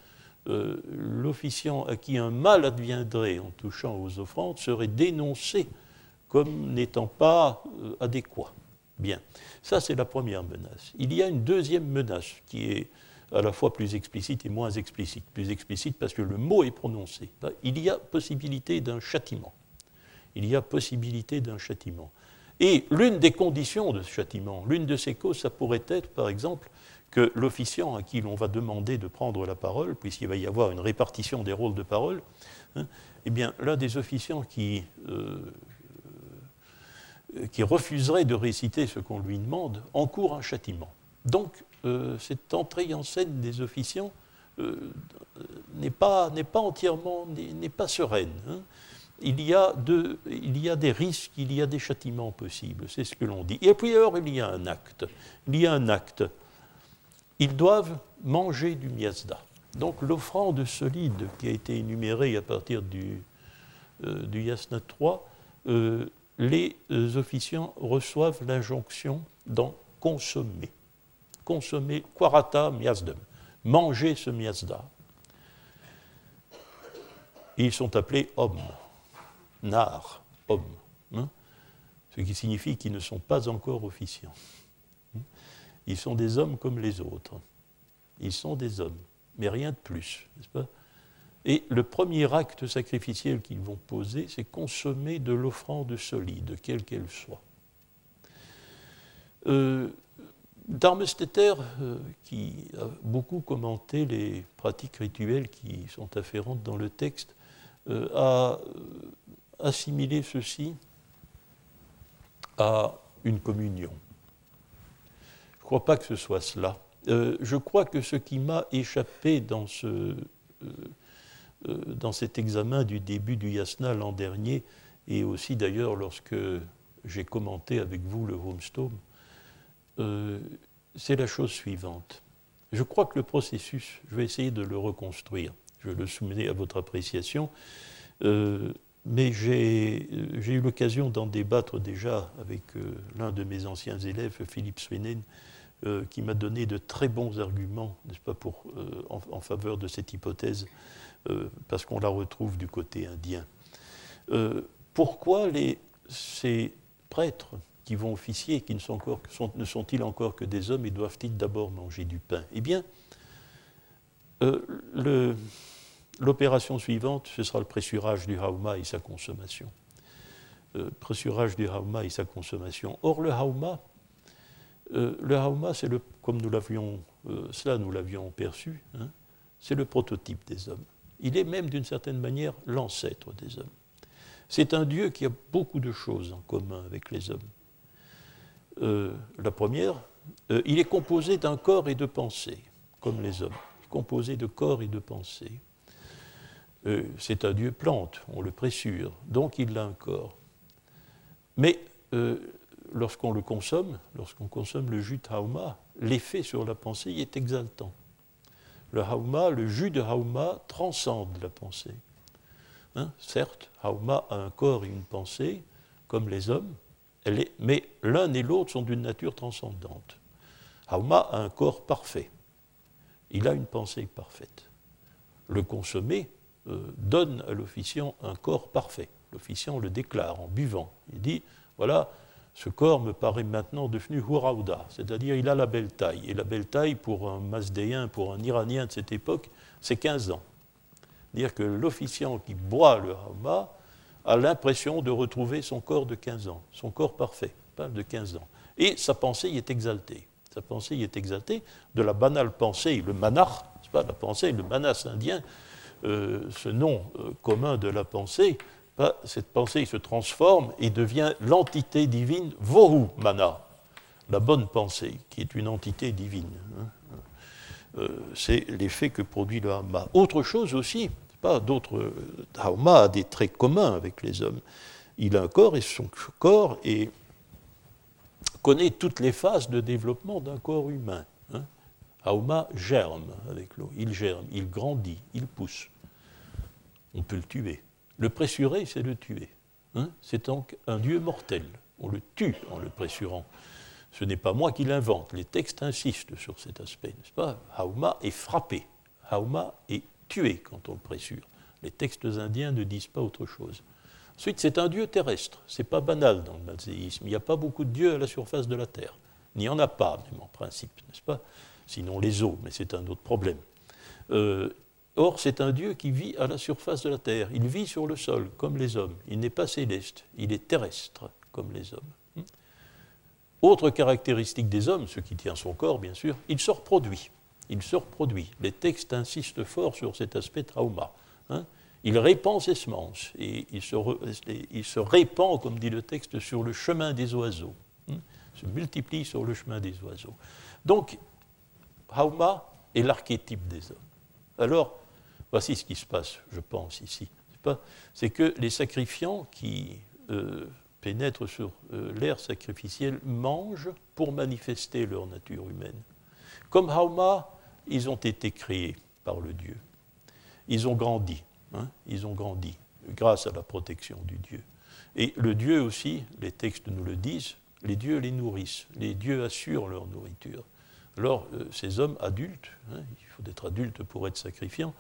Euh, l'officiant à qui un mal adviendrait en touchant aux offrandes serait dénoncé comme n'étant pas euh, adéquat. Bien, ça c'est la première menace. Il y a une deuxième menace qui est à la fois plus explicite et moins explicite. Plus explicite parce que le mot est prononcé. Il y a possibilité d'un châtiment. Il y a possibilité d'un châtiment. Et l'une des conditions de ce châtiment, l'une de ces causes, ça pourrait être par exemple que l'officiant à qui l'on va demander de prendre la parole, puisqu'il va y avoir une répartition des rôles de parole, hein, eh bien, l'un des officiants qui, euh, qui refuserait de réciter ce qu'on lui demande encourt un châtiment. Donc, euh, cette entrée en scène des officiants euh, n'est pas, pas, entièrement, n'est pas sereine. Hein. Il, y a de, il y a des risques, il y a des châtiments possibles, c'est ce que l'on dit. Et puis alors, il y a un acte. Il y a un acte. Ils doivent manger du miasda. Donc l'offrande solide qui a été énumérée à partir du, euh, Yasna 3, euh, les officiants reçoivent l'injonction d'en consommer. Consommer quarata miasdem. Manger ce miasda. Ils sont appelés hommes, nar, hommes, hein, ce qui signifie qu'ils ne sont pas encore officiants. Ils sont des hommes comme les autres. Ils sont des hommes mais rien de plus, n'est-ce pas? Et le premier acte sacrificiel qu'ils vont poser, c'est consommer de l'offrande solide, quelle qu'elle soit. Euh, Darmesteter, euh, qui a beaucoup commenté les pratiques rituelles qui sont afférentes dans le texte, euh, a assimilé ceci à une communion. Je ne crois pas que ce soit cela. Euh, je crois que ce qui m'a échappé dans, ce, euh, euh, dans cet examen du début du Yasna l'an dernier, et aussi d'ailleurs lorsque j'ai commenté avec vous le Homestone, c'est la chose suivante. Je crois que le processus, je vais essayer de le reconstruire, je le soumets à votre appréciation, mais j'ai eu l'occasion d'en débattre déjà avec l'un de mes anciens élèves, Philippe Swenen, euh, qui m'a donné de très bons arguments, n'est-ce pas, euh, en, faveur de cette hypothèse, euh, parce qu'on la retrouve du côté indien. pourquoi les, ces prêtres qui vont officier, qui ne sont, encore, ne sont-ils encore que des hommes et doivent-ils d'abord manger du pain? Eh bien, l'opération suivante, ce sera le pressurage du hauma et sa consommation. pressurage du hauma et sa consommation. Or, le hauma, euh, le Hauma, c'est comme nous l'avions, euh, cela nous l'avions perçu, hein, c'est le prototype des hommes. Il est même d'une certaine manière l'ancêtre des hommes. C'est un Dieu qui a beaucoup de choses en commun avec les hommes. Euh, la première, il est composé d'un corps et de pensée, comme les hommes. composé de corps et de pensée. c'est un Dieu plante, on le pressure, donc il a un corps. Mais lorsqu'on le consomme, lorsqu'on consomme le jus de hauma, l'effet sur la pensée est exaltant. Le hauma, le jus de hauma transcende la pensée. Hein, certes, hauma a un corps et une pensée, comme les hommes, mais l'un et l'autre sont d'une nature transcendante. Hauma a un corps parfait. Il a une pensée parfaite. Le consommer euh, donne à l'officiant un corps parfait. L'officiant le déclare en buvant. Il dit, voilà, ce corps me paraît maintenant devenu Huraouda, c'est-à-dire il a la belle taille. Et la belle taille, pour un Mazdéen, pour un Iranien de cette époque, c'est 15 ans. Dire que l'officiant qui boit le Hauma a l'impression de retrouver son corps de 15 ans, son corps parfait, pas de 15 ans. Et sa pensée y est exaltée. Sa pensée y est exaltée de la banale pensée, le manar, c'est pas la pensée, le manas indien, euh, ce nom euh, commun de la pensée, cette pensée se transforme et devient l'entité divine Vohu Mana, la bonne pensée, qui est une entité divine. Hein. Euh, c'est l'effet que produit le Hama. Autre chose aussi, pas d'autres. A des traits communs avec les hommes. Il a un corps et son corps connaît toutes les phases de développement d'un corps humain. Hein. Hauma germe avec l'eau, il germe, il grandit, il pousse. On peut le tuer. Le pressurer, c'est le tuer. Hein. c'est donc un Dieu mortel. On le tue en le pressurant. Ce n'est pas moi qui l'invente. Les textes insistent sur cet aspect, n'est-ce pas? Hauma est frappé. Hauma est tué quand on le pressure. Les textes indiens ne disent pas autre chose. Ensuite, c'est un Dieu terrestre. C'est pas banal dans le mazéisme. Il n'y a pas beaucoup de dieux à la surface de la terre. Il n'y en a pas, même en principe, n'est-ce pas? Sinon les eaux, mais c'est un autre problème. Euh, Or, c'est un Dieu qui vit à la surface de la terre. Il vit sur le sol, comme les hommes. Il n'est pas céleste, il est terrestre, comme les hommes. Autre caractéristique des hommes, ce qui tient son corps bien sûr, il se reproduit. Il se reproduit. Les textes insistent fort sur cet aspect trauma. Hein. Il répand ses semences et il se, il se, répand, comme dit le texte, sur le chemin des oiseaux. Hein. Se multiplie sur le chemin des oiseaux. Donc, Hauma est l'archétype des hommes. Alors, voici ce qui se passe, je pense, ici. C'est que les sacrifiants qui euh, pénètrent sur euh, l'air sacrificiel mangent pour manifester leur nature humaine. Comme Hauma, ils ont été créés par le Dieu. Ils ont grandi. Hein, ils ont grandi grâce à la protection du Dieu. Et le Dieu aussi, les textes nous le disent, les dieux les nourrissent, les dieux assurent leur nourriture. Alors, euh, ces hommes adultes, hein, il faut être adulte pour être sacrifiant,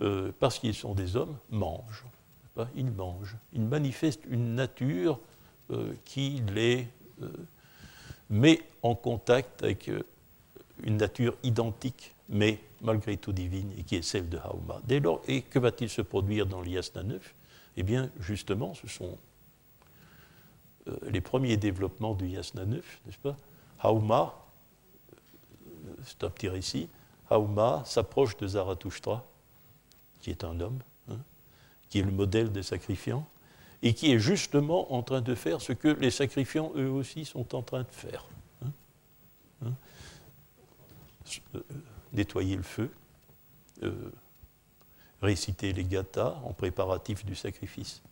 euh, parce qu'ils sont des hommes, mangent. Ils mangent. Ils manifestent une nature euh, qui les met en contact avec une nature identique, mais malgré tout divine, et qui est celle de Hauma. Dès lors, et que va-t-il se produire dans l'Yasna 9 Eh bien, justement, ce sont les premiers développements du Yasna 9, n'est-ce pas? Hauma, c'est un petit récit, Hauma s'approche de Zarathustra, qui est un homme, hein, qui est le modèle des sacrifiants, et qui est justement en train de faire ce que les sacrifiants eux aussi sont en train de faire. Hein, hein. Euh, nettoyer le feu, euh, réciter les gathas en préparatif du sacrifice,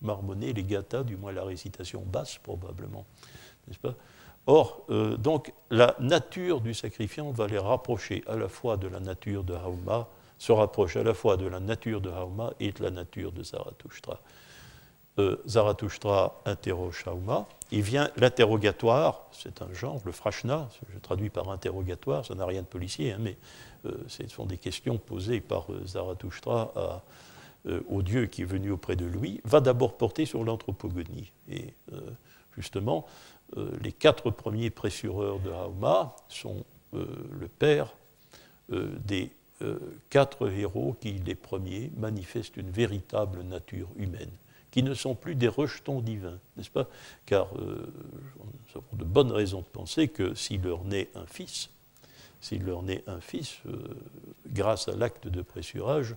marmonner les gathas, du moins la récitation basse probablement, n'est-ce pas? Or, euh, donc, la nature du sacrifiant va les rapprocher à la fois de la nature de Hauma, se rapproche à la fois de la nature de Hauma et de la nature de Zarathustra. Euh, Zarathustra interroge Hauma. Il vient l'interrogatoire, c'est un genre, le frashna, je traduis par interrogatoire, ça n'a rien de policier, hein, mais euh, ce sont des questions posées par Zarathustra au Dieu qui est venu auprès de lui, va d'abord porter sur l'anthropogonie. Et justement, euh, les quatre premiers pressureurs de Hauma sont euh, le père euh, quatre héros qui, les premiers, manifestent une véritable nature humaine, qui ne sont plus des rejetons divins, n'est-ce pas? Car nous avons de bonnes raisons de penser que s'il leur naît un fils, s'il leur naît un fils, grâce à l'acte de pressurage,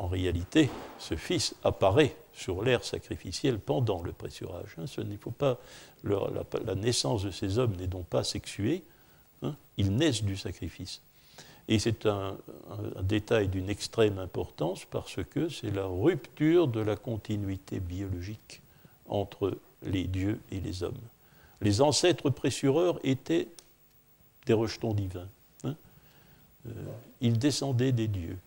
en réalité, ce fils apparaît sur l'air sacrificiel pendant le pressurage. Hein. Faut pas, la, naissance de ces hommes n'est donc pas sexuée, hein. ils naissent du sacrifice. Et c'est un, détail d'une extrême importance parce que c'est la rupture de la continuité biologique entre les dieux et les hommes. Les ancêtres pressureurs étaient des rejetons divins. Hein. Euh, ils descendaient des dieux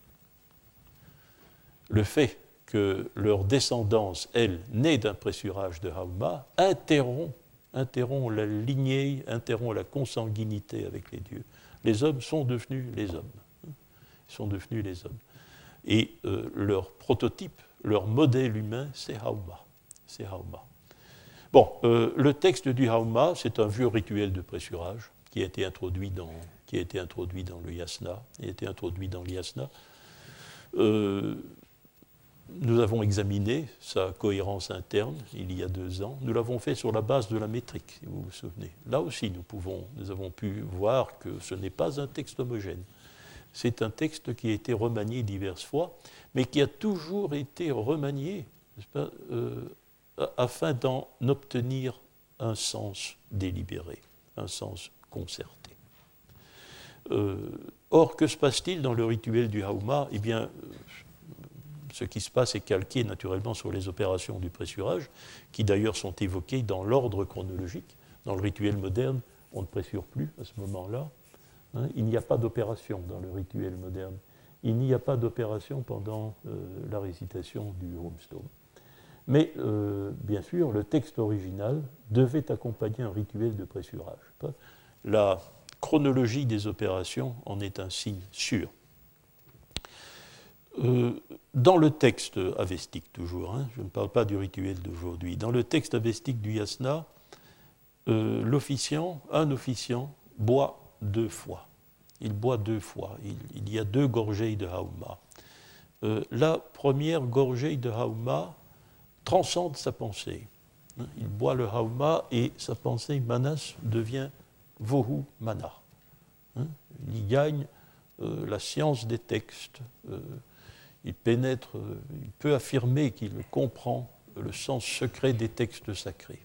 le fait que leur descendance, elle, née d'un pressurage de Hauma, interrompt, interrompt la lignée, interrompt la consanguinité avec les dieux. Les hommes sont devenus les hommes. Ils sont devenus les hommes. Et euh, leur prototype, leur modèle humain, c'est Hauma. C'est Hauma. Bon, euh, le texte du Hauma, c'est un vieux rituel de pressurage qui a été introduit dans, le yasna, qui a été introduit dans le yasna. Euh, nous avons examiné sa cohérence interne il y a deux ans. Nous l'avons fait sur la base de la métrique, si vous vous souvenez. Là aussi, nous, avons pu voir que ce n'est pas un texte homogène. C'est un texte qui a été remanié diverses fois, mais qui a toujours été remanié euh, afin d'en obtenir un sens délibéré, un sens concerté. Euh, or, que se passe-t-il dans le rituel du Hauma Eh bien, ce qui se passe est calqué naturellement sur les opérations du pressurage, qui d'ailleurs sont évoquées dans l'ordre chronologique. Dans le rituel moderne, on ne pressure plus à ce moment-là. Hein. il n'y a pas d'opération dans le rituel moderne. Il n'y a pas d'opération pendant euh, la récitation du Homestone. Mais euh, bien sûr, le texte original devait accompagner un rituel de pressurage. La chronologie des opérations en est un signe sûr. Euh, dans le texte avestique toujours, hein, je ne parle pas du rituel d'aujourd'hui, dans le texte avestique du yasna, euh, l'officiant, un officiant, boit deux fois. Il boit deux fois. Il, y a deux gorgées de hauma. Euh, la première gorgée de hauma transcende sa pensée. Hein, il boit le hauma et sa pensée manas devient vohu mana. Hein, il y gagne euh, la science des textes. Euh, il pénètre, euh, il peut affirmer qu'il comprend le sens secret des textes sacrés.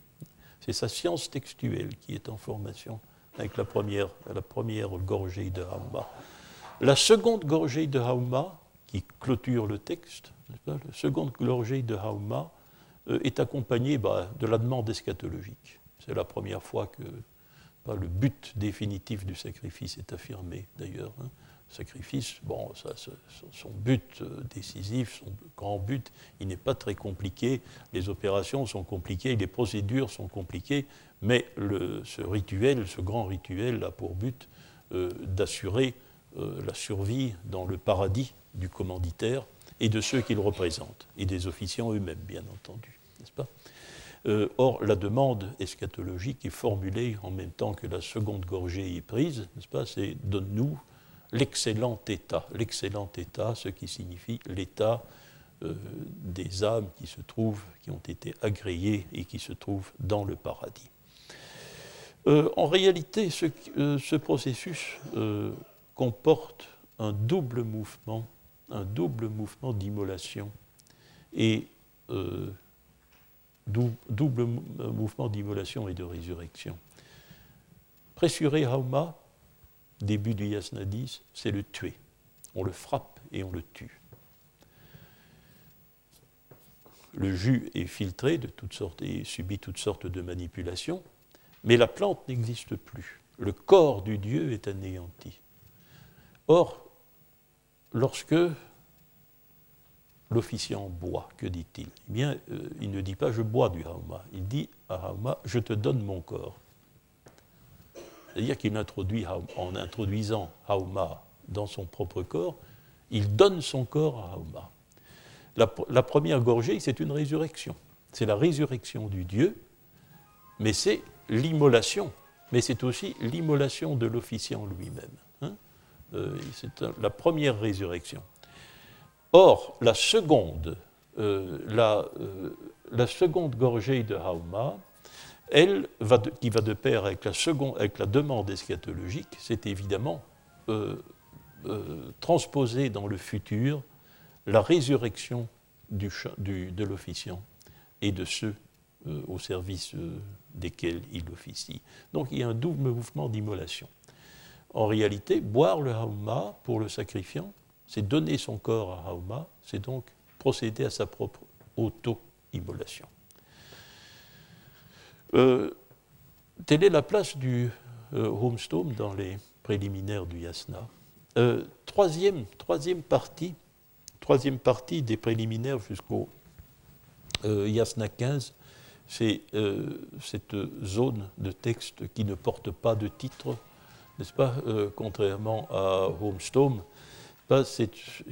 C'est sa science textuelle qui est en formation avec la première, la gorgée de Hauma. La seconde gorgée de Hauma, qui clôture le texte, la seconde gorgée de Hauma est accompagnée bah, de la demande eschatologique. C'est la première fois que bah, le but définitif du sacrifice est affirmé, d'ailleurs. Hein sacrifice, son but euh, décisif, son grand but, il n'est pas très compliqué. Les opérations sont compliquées, les procédures sont compliquées, mais ce rituel, ce grand rituel a pour but euh, d'assurer euh, la survie dans le paradis du commanditaire et de ceux qu'il représente, et des officiants eux-mêmes, bien entendu, Or, la demande eschatologique est formulée en même temps que la seconde gorgée est prise, C'est donne-nous l'excellent état. L'excellent état, ce qui signifie l'état euh, des âmes qui se trouvent, qui ont été agréées et qui se trouvent dans le paradis. Euh, en réalité, ce, euh, ce processus comporte un double mouvement, un double mouvement d'immolation et double mouvement d'immolation et de résurrection. Pressuré Hauma, début du yasnadis, c'est le tuer. On le frappe et on le tue. Le jus est filtré de toutes sortes et subit toutes sortes de manipulations, mais la plante n'existe plus. Le corps du Dieu est anéanti. Or, lorsque l'officiant boit, que dit-il? Eh bien, euh, il ne dit pas je bois du hauma, il dit à hauma je te donne mon corps. C'est-à-dire qu'il introduit, en introduisant Hauma dans son propre corps, il donne son corps à Hauma. La, première gorgée, c'est une résurrection. C'est la résurrection du Dieu, mais c'est l'immolation. Mais c'est aussi l'immolation de l'officiant lui-même. Hein. Euh, c'est la première résurrection. Or, la seconde, euh, la, euh, la, seconde gorgée de Hauma, elle, qui va de pair avec la, demande eschatologique, c'est évidemment euh, euh, transposer dans le futur la résurrection de l'officiant et de ceux euh, au service desquels il officie. Donc il y a un double mouvement d'immolation. En réalité, boire le hauma pour le sacrifiant, c'est donner son corps à hauma, c'est donc procéder à sa propre auto-immolation. Euh, telle est la place du euh, dans les préliminaires du yasna. Euh, troisième, partie, troisième partie des préliminaires jusqu'au yasna 15, c'est cette zone de texte qui ne porte pas de titre, n'est-ce pas, contrairement à Homestone,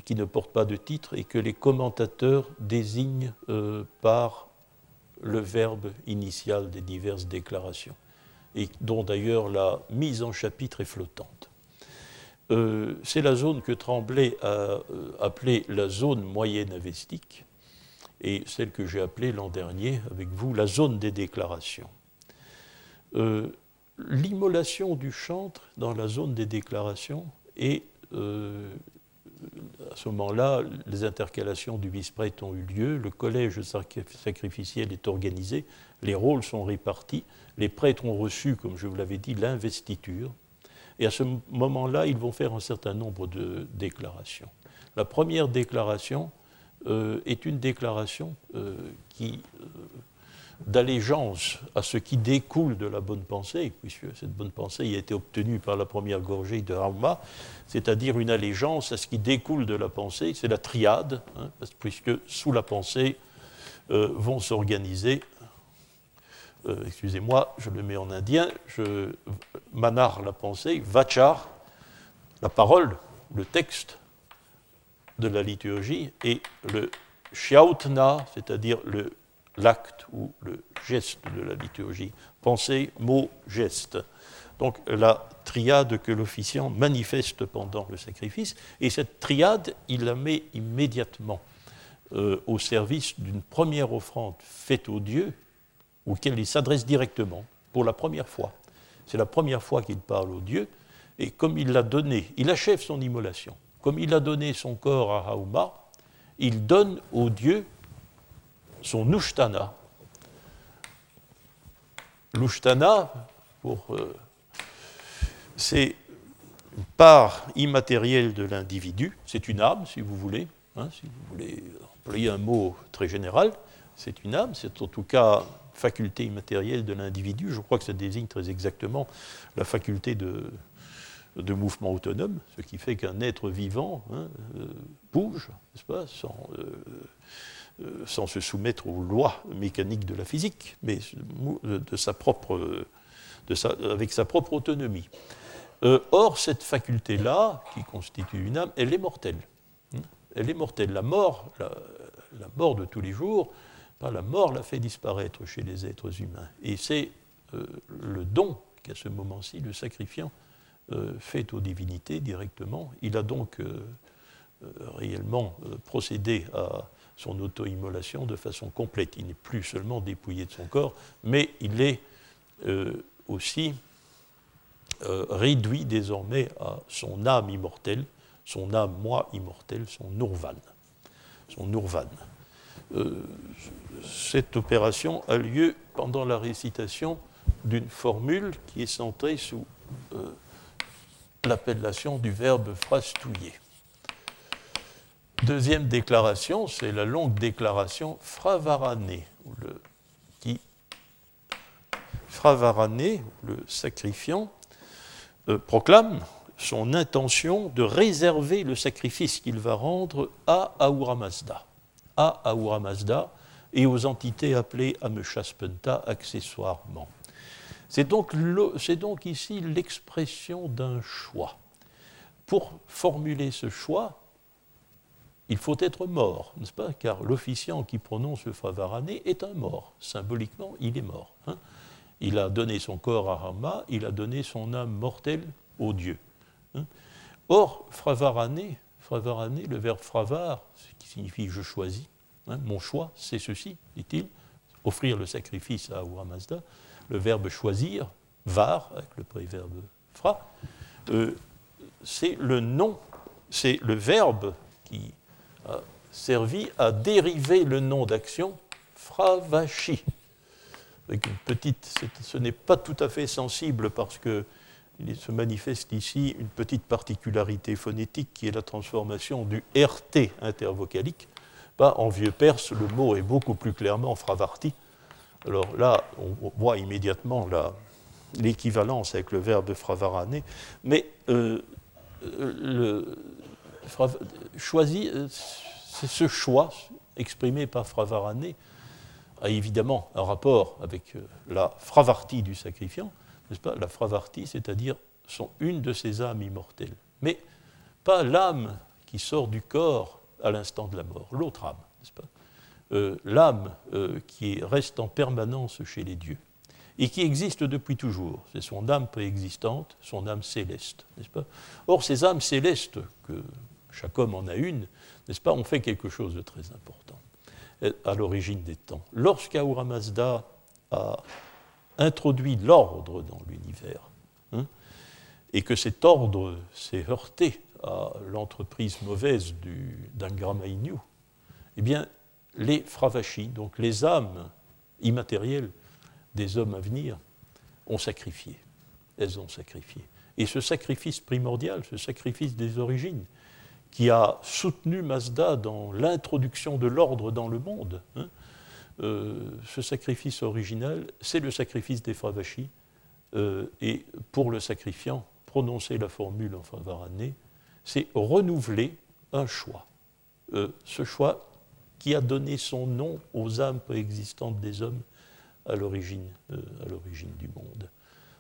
qui ne porte pas de titre et que les commentateurs désignent par le verbe initial des diverses déclarations, et dont d'ailleurs la mise en chapitre est flottante. Euh, c'est la zone que Tremblay a euh, appelée la zone moyenne avestique, et celle que j'ai appelée l'an dernier avec vous la zone des déclarations. Euh, l'immolation du chantre dans la zone des déclarations est ce moment-là, les intercalations du vice-prêtre ont eu lieu, le collège sacrificiel est organisé, les rôles sont répartis, les prêtres ont reçu, comme je vous l'avais dit, l'investiture, et à ce moment-là, ils vont faire un certain nombre de déclarations. La première déclaration euh, est une déclaration euh, qui euh, d'allégeance à ce qui découle de la bonne pensée, puisque cette bonne pensée a été obtenue par la première gorgée de Rama, c'est-à-dire une allégeance à ce qui découle de la pensée, c'est la triade, hein, puisque sous la pensée euh, vont s'organiser, euh, excusez-moi, je le mets en indien, je manar la pensée, vachar, la parole, le texte de la liturgie, et le shiautna, c'est-à-dire le l'acte ou le geste de la liturgie. Pensée, mot, geste. Donc la triade que l'officiant manifeste pendant le sacrifice, et cette triade, il la met immédiatement euh, au service d'une première offrande faite au Dieu, auquel il s'adresse directement, pour la première fois. C'est la première fois qu'il parle au Dieu, et comme il l'a donné, il achève son immolation. Comme il a donné son corps à Hauma, il donne au Dieu son Ushtana. L'Ushtana, euh, c'est une part immatérielle de l'individu, c'est une âme, si vous voulez, hein, si vous voulez employer un mot très général, c'est une âme, c'est en tout cas faculté immatérielle de l'individu. Je crois que ça désigne très exactement la faculté de, mouvement autonome, ce qui fait qu'un être vivant hein, euh, bouge, n'est-ce pas, sans, euh, sans, se soumettre aux lois mécaniques de la physique, mais de sa propre, avec sa propre autonomie. or, cette faculté-là, qui constitue une âme, elle est mortelle. Hein. elle est mortelle. La mort, la, mort de tous les jours, la mort la fait disparaître chez les êtres humains. Et c'est le don qu'à ce moment-ci, le sacrifiant euh, fait aux divinités directement. Il a donc euh, euh, réellement procédé à son auto-immolation de façon complète. Il n'est plus seulement dépouillé de son corps, mais il est aussi réduit désormais à son âme immortelle, son âme moi immortelle, son Nurvan. Son Nurvan. cette opération a lieu pendant la récitation d'une formule qui est centrée sous l'appellation du verbe frastouiller. Deuxième déclaration, c'est la longue déclaration fravarané, le, qui fravarané, le sacrifiant, euh, proclame son intention de réserver le sacrifice qu'il va rendre à Ahura Mazda, à Ahura Mazda et aux entités appelées Ameshaspenta accessoirement. C'est donc, ici l'expression d'un choix. Pour formuler ce choix, il faut être mort, n'est-ce pas Car l'officiant qui prononce le Fravarané est un mort. Symboliquement, il est mort. Hein. il a donné son corps à Rama, il a donné son âme mortelle au Dieu. Hein. Or, Fravarané, Fravarané, le verbe fravar, qui signifie je choisis, hein, mon choix, c'est ceci, dit-il, offrir le sacrifice à Ahura le verbe choisir, var, avec le préverbe fra, euh, c'est le nom, c'est le verbe qui a servi à dériver le nom d'action fravashi. Avec une petite, ce n'est pas tout à fait sensible parce que il se manifeste ici une petite particularité phonétique qui est la transformation du RT intervocalique. en vieux perse, le mot est beaucoup plus clairement fravarti, alors là, on voit immédiatement l'équivalence avec le verbe fravarané, mais euh, le, choisi, ce choix exprimé par fravarané a évidemment un rapport avec euh, la fravarti du sacrifiant, n'est-ce pas? La fravarti, c'est-à-dire une de ces âmes immortelles, mais pas l'âme qui sort du corps à l'instant de la mort, l'autre âme, n'est-ce pas? Euh, l'âme euh, qui reste en permanence chez les dieux et qui existe depuis toujours. C'est son âme préexistante, son âme céleste, n'est-ce pas? Or, ces âmes célestes, que chaque homme en a une, n'est-ce pas, ont fait quelque chose de très important euh, à l'origine des temps. Lorsqu'Ahura Mazda a introduit l'ordre dans l'univers, hein, et que cet ordre s'est heurté à l'entreprise mauvaise d'un Gramaïnu, eh bien, les fravachis, donc les âmes immatérielles des hommes à venir, ont sacrifié. Elles ont sacrifié. Et ce sacrifice primordial, ce sacrifice des origines, qui a soutenu Mazda dans l'introduction de l'ordre dans le monde, hein, euh, ce sacrifice original, c'est le sacrifice des fravachis. Euh, et pour le sacrifiant, prononcer la formule en favarané, c'est renouveler un choix. Euh, ce choix qui a donné son nom aux âmes préexistantes des hommes à l'origine, euh, du monde.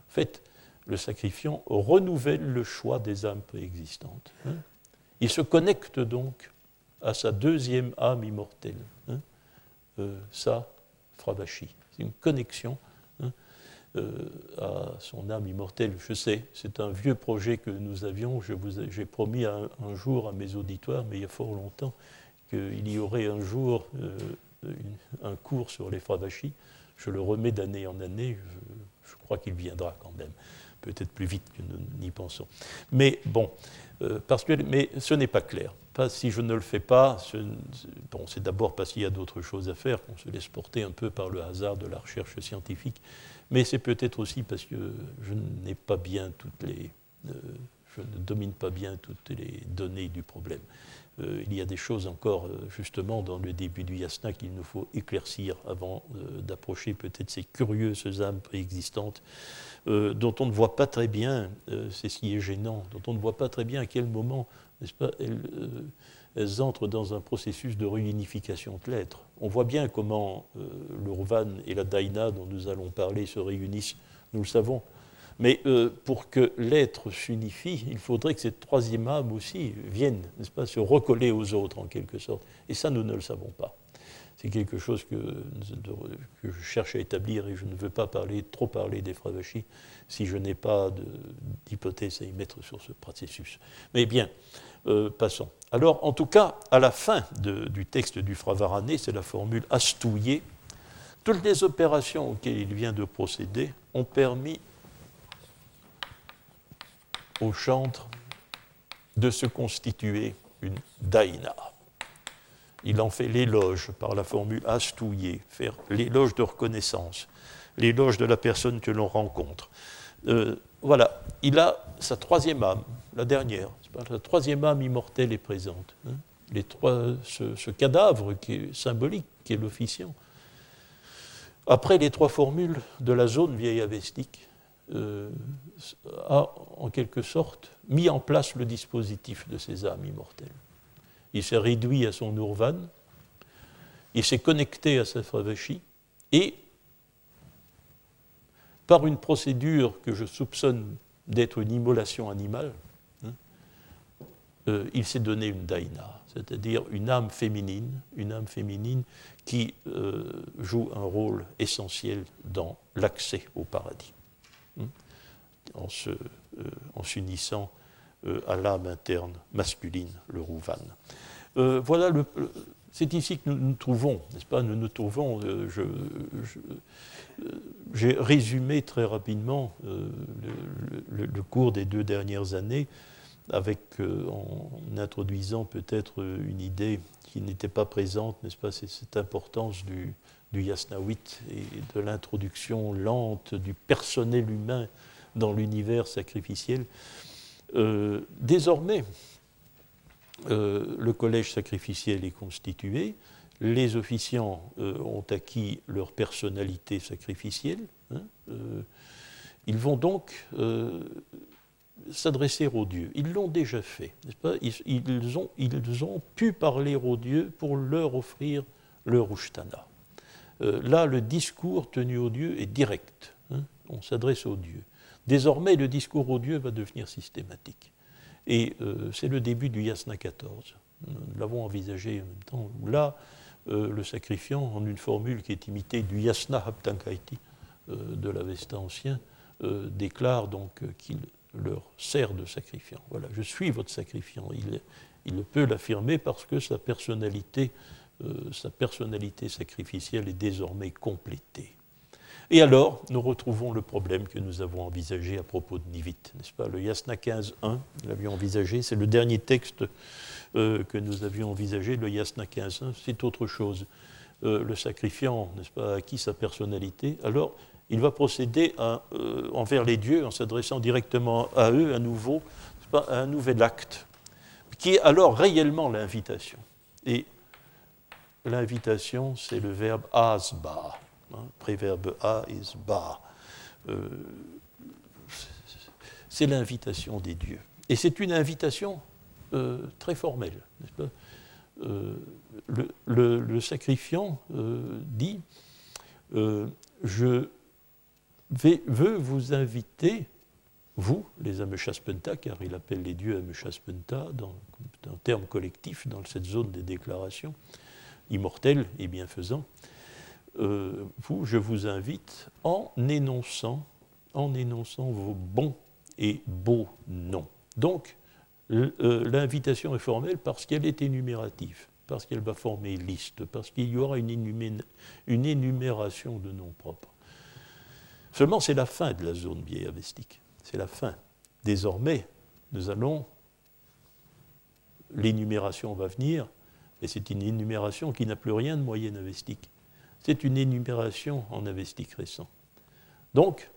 En fait, le sacrifiant renouvelle le choix des âmes préexistantes. Hein. Il se connecte donc à sa deuxième âme immortelle, hein, euh, sa Fravashi. C'est une connexion hein, euh, à son âme immortelle. Je sais, c'est un vieux projet que nous avions. J'ai promis un, jour à mes auditoires, mais il y a fort longtemps, qu'il y aurait un jour euh, un cours sur les Fravashi. Je le remets d'année en année. Je, crois qu'il viendra quand même, peut-être plus vite que nous n'y pensons. Mais bon, euh, parce que, mais ce n'est pas clair. Si je ne le fais pas, c'est d'abord parce qu'il y a d'autres choses à faire, qu'on se laisse porter un peu par le hasard de la recherche scientifique, mais c'est peut-être aussi parce que je n'ai pas bien toutes les, euh, je ne domine pas bien toutes les données du problème. Euh, il y a des choses encore, euh, justement, dans le début du yasna qu'il nous faut éclaircir avant d'approcher peut-être ces curieuses âmes préexistantes dont on ne voit pas très bien, c'est ce qui est gênant, dont on ne voit pas très bien à quel moment, n'est-ce pas, elles, entrent dans un processus de réunification de l'être. On voit bien comment l'Urvan et la Daina dont nous allons parler se réunissent, nous le savons, mais euh, pour que l'être s'unifie, il faudrait que cette troisième âme aussi vienne, n'est-ce pas, se recoller aux autres en quelque sorte. Et ça, nous ne le savons pas. C'est quelque chose que, je cherche à établir et je ne veux pas trop parler des Fravashi si je n'ai pas d'hypothèse à y mettre sur ce processus. Mais bien, euh, passons. Alors, en tout cas, à la fin du texte du Fravarané, c'est la formule astouillée. Toutes les opérations auxquelles il vient de procéder ont permis au chantre de se constituer une daïna. Il en fait l'éloge par la formule astouillée, faire l'éloge de reconnaissance, l'éloge de la personne que l'on rencontre. Euh, voilà, il a sa troisième âme, la dernière, la troisième âme immortelle est présente. Hein. Trois, ce, cadavre qui est symbolique, qui est l'officiant. Après les trois formules de la zone vieille avestique, euh, a en quelque sorte mis en place le dispositif de ces âmes immortelles. Il s'est réduit à son Urvan, il s'est connecté à sa Fravashi, et par une procédure que je soupçonne d'être une immolation animale, hein, euh, il s'est donné une daina, c'est-à-dire une âme féminine, une âme féminine qui euh, joue un rôle essentiel dans l'accès au paradis. Euh, en s'unissant euh, à l'âme interne masculine, le Rouvan. Euh, voilà, c'est ici que nous nous trouvons, n'est-ce pas? Nous nous trouvons, j'ai résumé très rapidement le, cours des deux dernières années avec, en introduisant peut-être une idée qui n'était pas présente, n'est-ce pas? C'est cette importance du, du Yasnawit et de l'introduction lente du personnel humain dans l'univers sacrificiel. Euh, désormais, euh, le collège sacrificiel est constitué, les officiants euh, ont acquis leur personnalité sacrificielle, hein, ils vont donc s'adresser aux dieux. Ils l'ont déjà fait, n'est-ce pas? Ils, ont, pu parler aux dieux pour leur offrir leur Ushtana. Là, le discours tenu aux dieux est direct. Hein, on s'adresse aux dieux. Désormais, le discours aux dieux va devenir systématique. Et euh, c'est le début du Yasna 14. Nous l'avons envisagé en même temps. Là, euh, le sacrifiant, en une formule qui est imitée du Yasna Haptankaiti euh, de l'Avesta ancien, déclare donc qu'il leur sert de sacrifiant. Voilà, je suis votre sacrifiant. Il, il peut l'affirmer parce que sa personnalité, sa personnalité sacrificielle est désormais complétée. Et alors, nous retrouvons le problème que nous avons envisagé à propos de Nivit, n'est-ce pas? Le Yasna 15.1, nous l'avions envisagé, c'est le dernier texte euh, que nous avions envisagé, le Yasna 15.1, c'est autre chose. Euh, le sacrifiant, n'est-ce pas, a acquis sa personnalité, alors il va procéder euh, envers les dieux en s'adressant directement à eux à nouveau, à un nouvel acte, qui est alors réellement l'invitation. Et l'invitation, c'est le verbe asba Hein, préverbe a is ba. Euh, c'est l'invitation des dieux. Et c'est une invitation euh, très formelle, euh, le, sacrifiant dit Je veux vous inviter, vous, les Ameshaspenta, car il appelle les dieux Ameshaspenta dans un terme collectif dans cette zone des déclarations, immortels et bienfaisants, euh, vous, je vous invite, en énonçant, en énonçant vos bons et beaux noms. Donc, euh, l'invitation est formelle parce qu'elle est énumérative. parce qu'elle va former liste, parce qu'il y aura une, une énumération de noms propres. Seulement, c'est la fin de la zone biéavestique. C'est la fin. Désormais, nous allons. L'énumération va venir, et c'est une énumération qui n'a plus rien de moyenne avestique. C'est une énumération en avestique récent. Donc,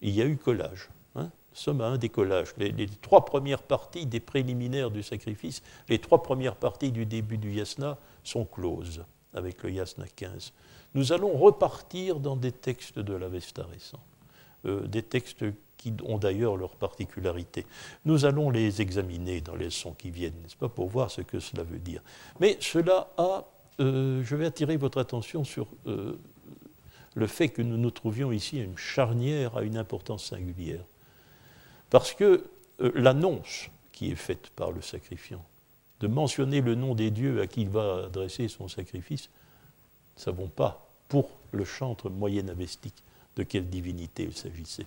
il y a eu collage. Hein. Nous sommes à un décollage. Les, les, trois premières parties des préliminaires du sacrifice, les trois premières parties du début du yasna sont closes avec le yasna 15. Nous allons repartir dans des textes de l'Avesta récent, euh, des textes qui ont d'ailleurs leur particularité. Nous allons les examiner dans les leçons qui viennent, n'est-ce pas, pour voir ce que cela veut dire. Mais cela a, euh, je vais attirer votre attention sur euh, le fait que nous nous trouvions ici à une charnière à une importance singulière. Parce que euh, l'annonce qui est faite par le sacrifiant, de mentionner le nom des dieux à qui il va adresser son sacrifice, ne savons pas, pour le chantre moyen avestique, de quelle divinité il s'agissait.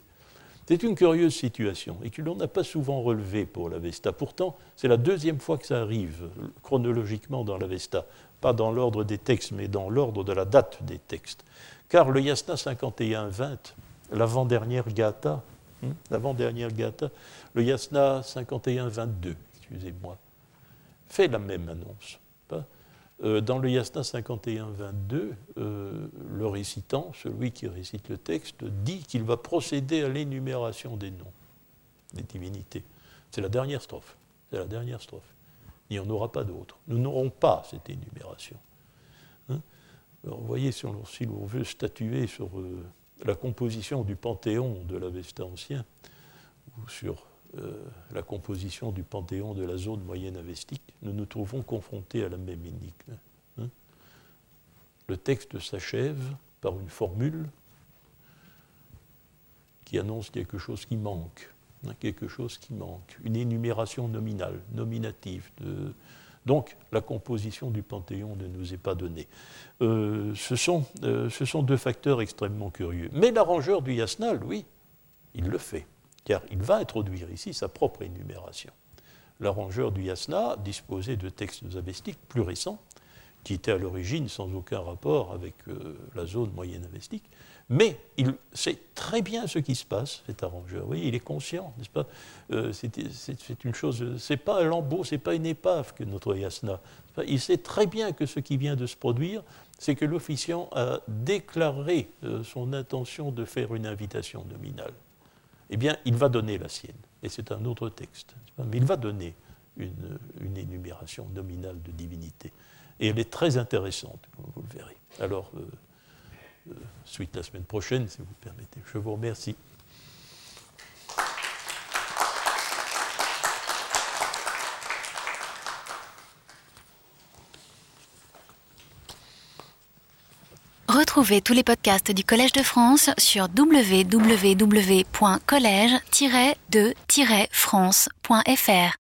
C'est une curieuse situation et que l'on n'a pas souvent relevé pour l'Avesta. Pourtant, c'est la deuxième fois que ça arrive chronologiquement dans l'Avesta, pas dans l'ordre des textes, mais dans l'ordre de la date des textes. Car le Yasna 51-20, l'avant-dernière Gata, hein, l'avant-dernière Gata, le Yasna 51-22, excusez-moi, fait la même annonce. Euh, dans le Yasna 51-22, euh, le récitant, celui qui récite le texte, dit qu'il va procéder à l'énumération des noms des divinités. C'est la dernière strophe. C'est la dernière strophe. Il n'y en aura pas d'autre. Nous n'aurons pas cette énumération. Hein vous voyez, si l'on veut statuer sur euh, la composition du panthéon de l'Avesta ancien, ou sur la composition du panthéon de la zone moyenne avestique, nous nous trouvons confrontés à la même énigme. Hein. Le texte s'achève par une formule qui annonce quelque chose qui manque, hein, quelque chose qui manque, une énumération nominale, nominative. Donc la composition du panthéon ne nous est pas donnée. Euh, euh, ce sont deux facteurs extrêmement curieux. Mais l'arrangeur du Yasnal, oui, il le fait car il va introduire ici sa propre énumération. L'arrangeur du yasna disposait de textes avestiques plus récents, qui étaient à l'origine sans aucun rapport avec euh, la zone moyenne avestique, mais il sait très bien ce qui se passe, cet arrangeur. Vous il est conscient, n'est-ce pas? Euh, C'est une chose, c'est pas un lambeau, c'est pas une épave que notre yasna. Il sait très bien que ce qui vient de se produire, c'est que l'officiant a déclaré euh, son intention de faire une invitation nominale eh bien, il va donner la sienne. Et c'est un autre texte. Mais il va donner une, énumération nominale de divinité. Et elle est très intéressante, comme vous le verrez. Alors, euh, euh, suite la semaine prochaine, si vous permettez. Je vous remercie. Retrouvez tous les podcasts du Collège de France sur www.collège-de-france.fr.